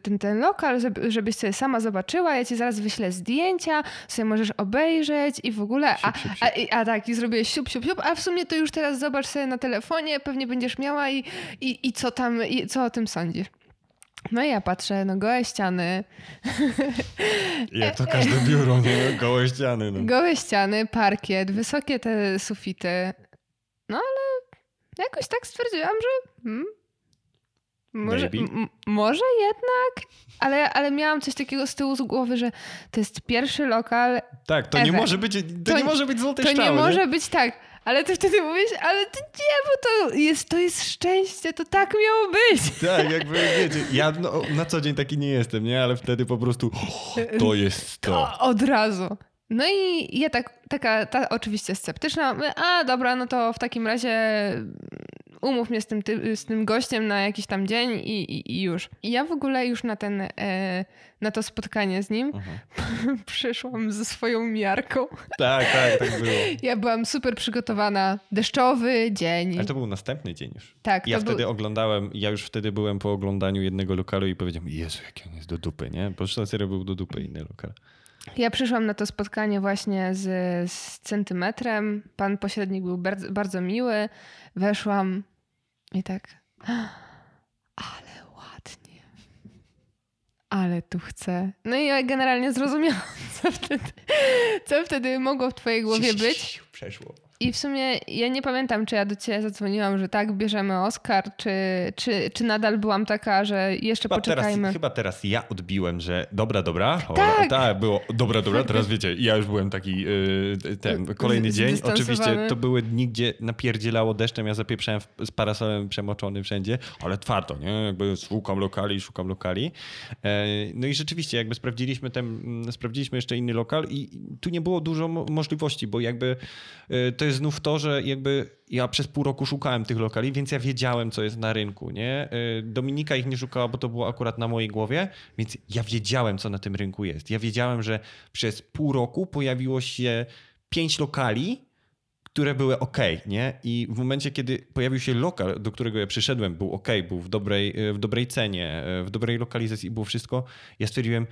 B: ten, ten lokal, żeby, żebyś sobie sama zobaczyła, ja ci zaraz wyślę zdjęcia, sobie możesz obejrzeć i w ogóle, a,
A: Siup, siup, siup.
B: a, a tak, i zrobiłeś siup, siup, siup, a w sumie to już teraz zobacz sobie na telefonie, pewnie będziesz miała i, i, i co tam, i co o tym sądzisz? No i ja patrzę, no gołe ściany,
A: Jak to każde biuro, nie? Gołe ściany. No.
B: Gołe ściany, parkiet, wysokie te sufity. No ale jakoś tak stwierdziłam, że hmm, może, może jednak, ale, ale miałam coś takiego z tyłu z głowy, że to jest pierwszy lokal,
A: Tak, to nie
B: Ewe.
A: może być, to,
B: To
A: nie
B: nie-
A: może być złote
B: to
A: strzały.
B: nie może być tak. Ale ty wtedy mówisz, ale to nie, bo to jest, to jest szczęście, to tak miało być.
A: Tak, jakby wiecie, ja no, na co dzień taki nie jestem, nie? Ale wtedy po prostu to jest to.
B: O, od razu. No i ja tak, taka ta, oczywiście sceptyczna, a dobra, no to w takim razie umów mnie z tym, ty, z tym gościem na jakiś tam dzień i, i, i już. I ja w ogóle już na ten, e, na to spotkanie z nim
A: Mhm.
B: przyszłam ze swoją miarką.
A: Tak, tak, tak było.
B: Ja byłam super przygotowana. Deszczowy dzień.
A: Ale to był następny dzień już.
B: Tak,
A: Ja wtedy
B: był...
A: oglądałem, ja już wtedy byłem po oglądaniu jednego lokalu i powiedziałem, Jezu, jaki on jest do dupy, nie? Bo na serio był do dupy inny lokal.
B: Ja przyszłam na to spotkanie właśnie z, z centymetrem. Pan pośrednik był bardzo, bardzo miły. Weszłam i tak. Ale ładnie. Ale tu chcę. No i ja generalnie zrozumiałam, co wtedy, co wtedy mogło w twojej głowie być.
A: Przeszło.
B: I w sumie ja nie pamiętam, czy ja do ciebie zadzwoniłam, że tak, bierzemy Oscar, czy, czy, czy nadal byłam taka, że jeszcze
A: Chyba teraz,
B: poczekajmy.
A: chyba teraz ja odbiłem, że dobra, dobra. O,
B: Tak.
A: tak, było dobra, dobra. Teraz wiecie, ja już byłem taki yy, ten kolejny dzień. Oczywiście to były dni, gdzie napierdzielało deszczem, ja zapieprzałem z parasolem przemoczony wszędzie, ale twardo, nie? Jakby szukam lokali, szukam lokali. E, No i rzeczywiście jakby sprawdziliśmy ten, mm, sprawdziliśmy jeszcze inny lokal i tu nie było dużo mo- możliwości, bo jakby e, to jest znów to, że jakby ja przez pół roku szukałem tych lokali, więc ja wiedziałem, co jest na rynku, nie? E, Dominika ich nie szukała, bo to było akurat na mojej głowie, więc ja wiedziałem, co na tym rynku jest. Ja wiedziałem, że przez pół roku pojawiło się pięć lokali, które były ok, nie? I w momencie, kiedy pojawił się lokal, do którego ja przyszedłem, był ok, był w dobrej, w dobrej cenie, w dobrej lokalizacji, było wszystko, ja stwierdziłem,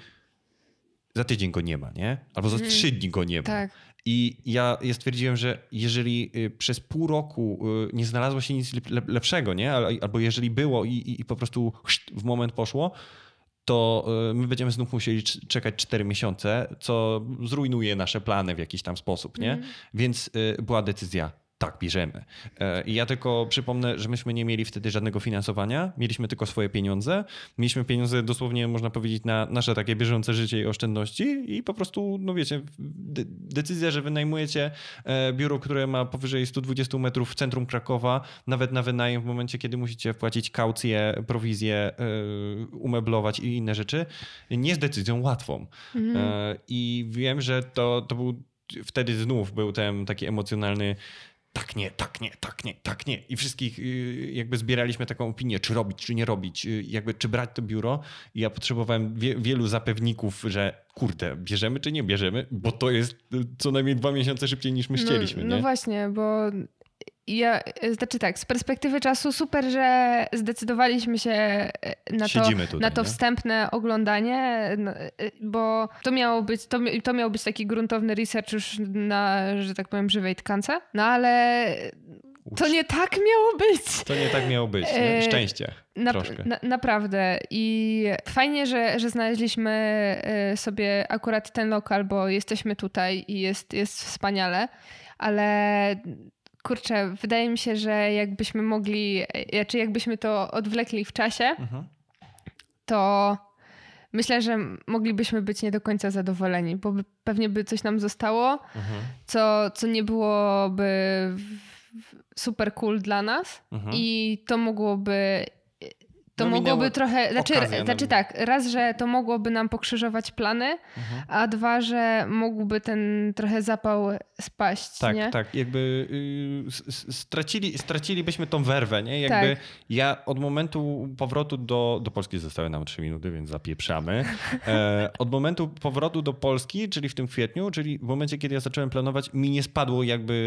A: za tydzień go nie ma, nie? Albo za trzy dni go nie ma.
B: Tak.
A: I ja, ja stwierdziłem, że jeżeli y, przez pół roku y, nie znalazło się nic lep- lepszego, nie? Al- Albo jeżeli było i, i, i po prostu w moment poszło, to y, my będziemy znów musieli cz- czekać 4 miesiące, co zrujnuje nasze plany w jakiś tam sposób, nie? Więc y, była decyzja, tak, bierzemy. E, I ja tylko przypomnę, że myśmy nie mieli wtedy żadnego finansowania, mieliśmy tylko swoje pieniądze. Mieliśmy pieniądze dosłownie, można powiedzieć, na nasze takie bieżące życie i oszczędności i po prostu, no wiecie, de- decyzja, że wynajmujecie e, biuro, które ma powyżej 120 metrów w centrum Krakowa, nawet na wynajem w momencie, kiedy musicie wpłacić kaucję, prowizję, e, umeblować i inne rzeczy, nie jest decyzją łatwą. E, I wiem, że to, to był wtedy znów był ten taki emocjonalny tak nie, tak nie, tak nie, tak nie. I wszystkich y, jakby zbieraliśmy taką opinię, czy robić, czy nie robić, y, jakby czy brać to biuro. I ja potrzebowałem wie, wielu zapewników, że kurde, bierzemy czy nie bierzemy, bo to jest y, co najmniej dwa miesiące szybciej niż my chcieliśmy,
B: no, no
A: nie?
B: właśnie, bo ja, znaczy tak, z perspektywy czasu super, że zdecydowaliśmy się e, na to,
A: tutaj,
B: na to
A: nie?
B: wstępne oglądanie, e, bo to miało być, to, to miał być taki gruntowny research już na, że tak powiem, żywej tkance, no ale to nie tak miało być.
A: To nie tak miało być, nie?
B: E,
A: Szczęście
B: Na,
A: troszkę.
B: na, naprawdę. I fajnie, że, że znaleźliśmy e, sobie akurat ten lokal, bo jesteśmy tutaj i jest, jest wspaniale, ale kurczę, wydaje mi się, że jakbyśmy mogli, czy jakbyśmy to odwlekli w czasie,
A: Mhm.
B: to myślę, że moglibyśmy być nie do końca zadowoleni, bo pewnie by coś nam zostało,
A: Mhm.
B: co, co nie byłoby super cool dla nas
A: Mhm.
B: i to mogłoby to
A: No,
B: mogłoby trochę, znaczy,
A: okazja, no.
B: znaczy tak, raz, że to mogłoby nam pokrzyżować plany,
A: Mhm.
B: a dwa, że mógłby ten trochę zapał spaść,
A: Tak,
B: nie?
A: tak. Jakby y, s- stracili, stracilibyśmy tą werwę, nie? Jakby
B: Tak.
A: ja od momentu powrotu do, do Polski zostały nam 3 minuty, więc zapieprzamy. E, od momentu powrotu do Polski, czyli w tym kwietniu, czyli w momencie, kiedy ja zacząłem planować, mi nie spadło jakby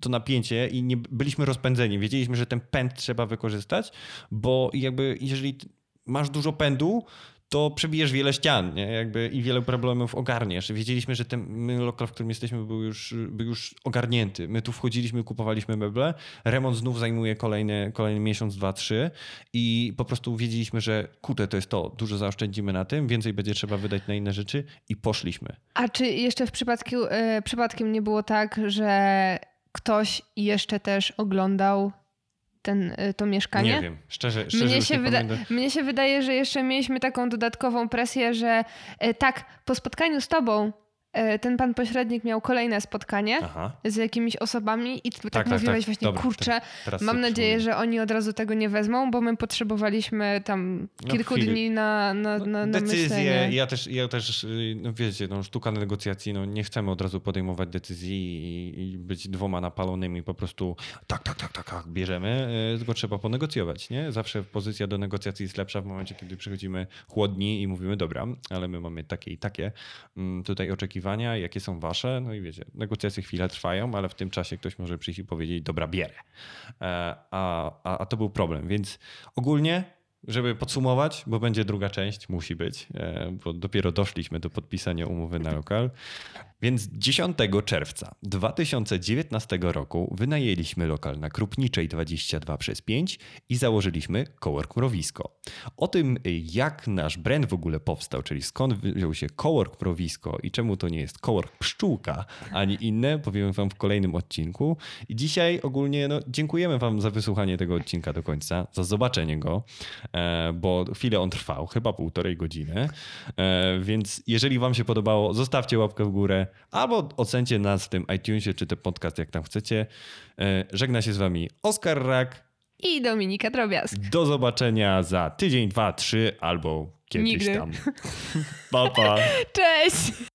A: to napięcie i nie byliśmy rozpędzeni. Wiedzieliśmy, że ten pęd trzeba wykorzystać, bo jakby jeżeli masz dużo pędu, to przebijesz wiele ścian nie? Jakby i wiele problemów ogarniesz. Wiedzieliśmy, że ten lokal, w którym jesteśmy, był już, był już ogarnięty. My tu wchodziliśmy, kupowaliśmy meble. Remont znów zajmuje kolejny, kolejny miesiąc, dwa, trzy. I po prostu wiedzieliśmy, że kurde, to jest to. Dużo zaoszczędzimy na tym, więcej będzie trzeba wydać na inne rzeczy i poszliśmy.
B: A czy jeszcze w przypadku, e, przypadkiem nie było tak, że ktoś jeszcze też oglądał ten, e, to mieszkanie?
A: Nie wiem, szczerze, szczerze
B: Mnie się, wyda- mnie się wydaje, że jeszcze mieliśmy taką dodatkową presję, że e, tak, po spotkaniu z tobą ten pan pośrednik miał kolejne spotkanie
A: Aha.
B: z jakimiś osobami i ty tak,
A: tak,
B: mówiłeś
A: tak.
B: właśnie,
A: Dobra,
B: kurczę,
A: teraz
B: mam nadzieję, że oni od razu tego nie wezmą, bo my potrzebowaliśmy tam
A: No,
B: kilku
A: chwili.
B: dni na, na,
A: No,
B: na, na
A: decyzje,
B: myślenie.
A: ja też, ja też, y, no wiecie, no, sztuka negocjacji, no nie chcemy od razu podejmować decyzji i, i być dwoma napalonymi, po prostu tak, tak, tak, tak, tak, bierzemy, y, tylko trzeba ponegocjować, nie? Zawsze pozycja do negocjacji jest lepsza w momencie, kiedy przychodzimy chłodni i mówimy, dobra, ale my mamy takie i takie mm, tutaj oczekiwania, jakie są wasze, no i wiecie, negocjacje chwilę trwają, ale w tym czasie ktoś może przyjść i powiedzieć, dobra, bierę. E, A, a, a to był problem, więc ogólnie żeby podsumować, bo będzie druga część, musi być, e, bo dopiero doszliśmy do podpisania umowy na lokal. Więc 10 czerwca 2019 roku wynajęliśmy lokal na Krupniczej 22 przez 5 i założyliśmy Cowork Mrowisko. O tym, jak nasz brand w ogóle powstał, czyli skąd wziął się Cowork Mrowisko i czemu to nie jest Cowork Pszczółka, ani inne, powiem wam w kolejnym odcinku. I dzisiaj ogólnie no, dziękujemy wam za wysłuchanie tego odcinka do końca, za zobaczenie go, bo chwilę on trwał, chyba półtorej godziny. E, Więc jeżeli wam się podobało, zostawcie łapkę w górę albo ocencie nas w tym iTunesie czy ten podcast, jak tam chcecie. E, Żegna się z wami Oskar Rak.
B: I Dominika Drobiazg.
A: Do zobaczenia za tydzień, dwa, trzy albo kiedyś
B: Nigdy.
A: tam. Pa, pa.
B: Cześć!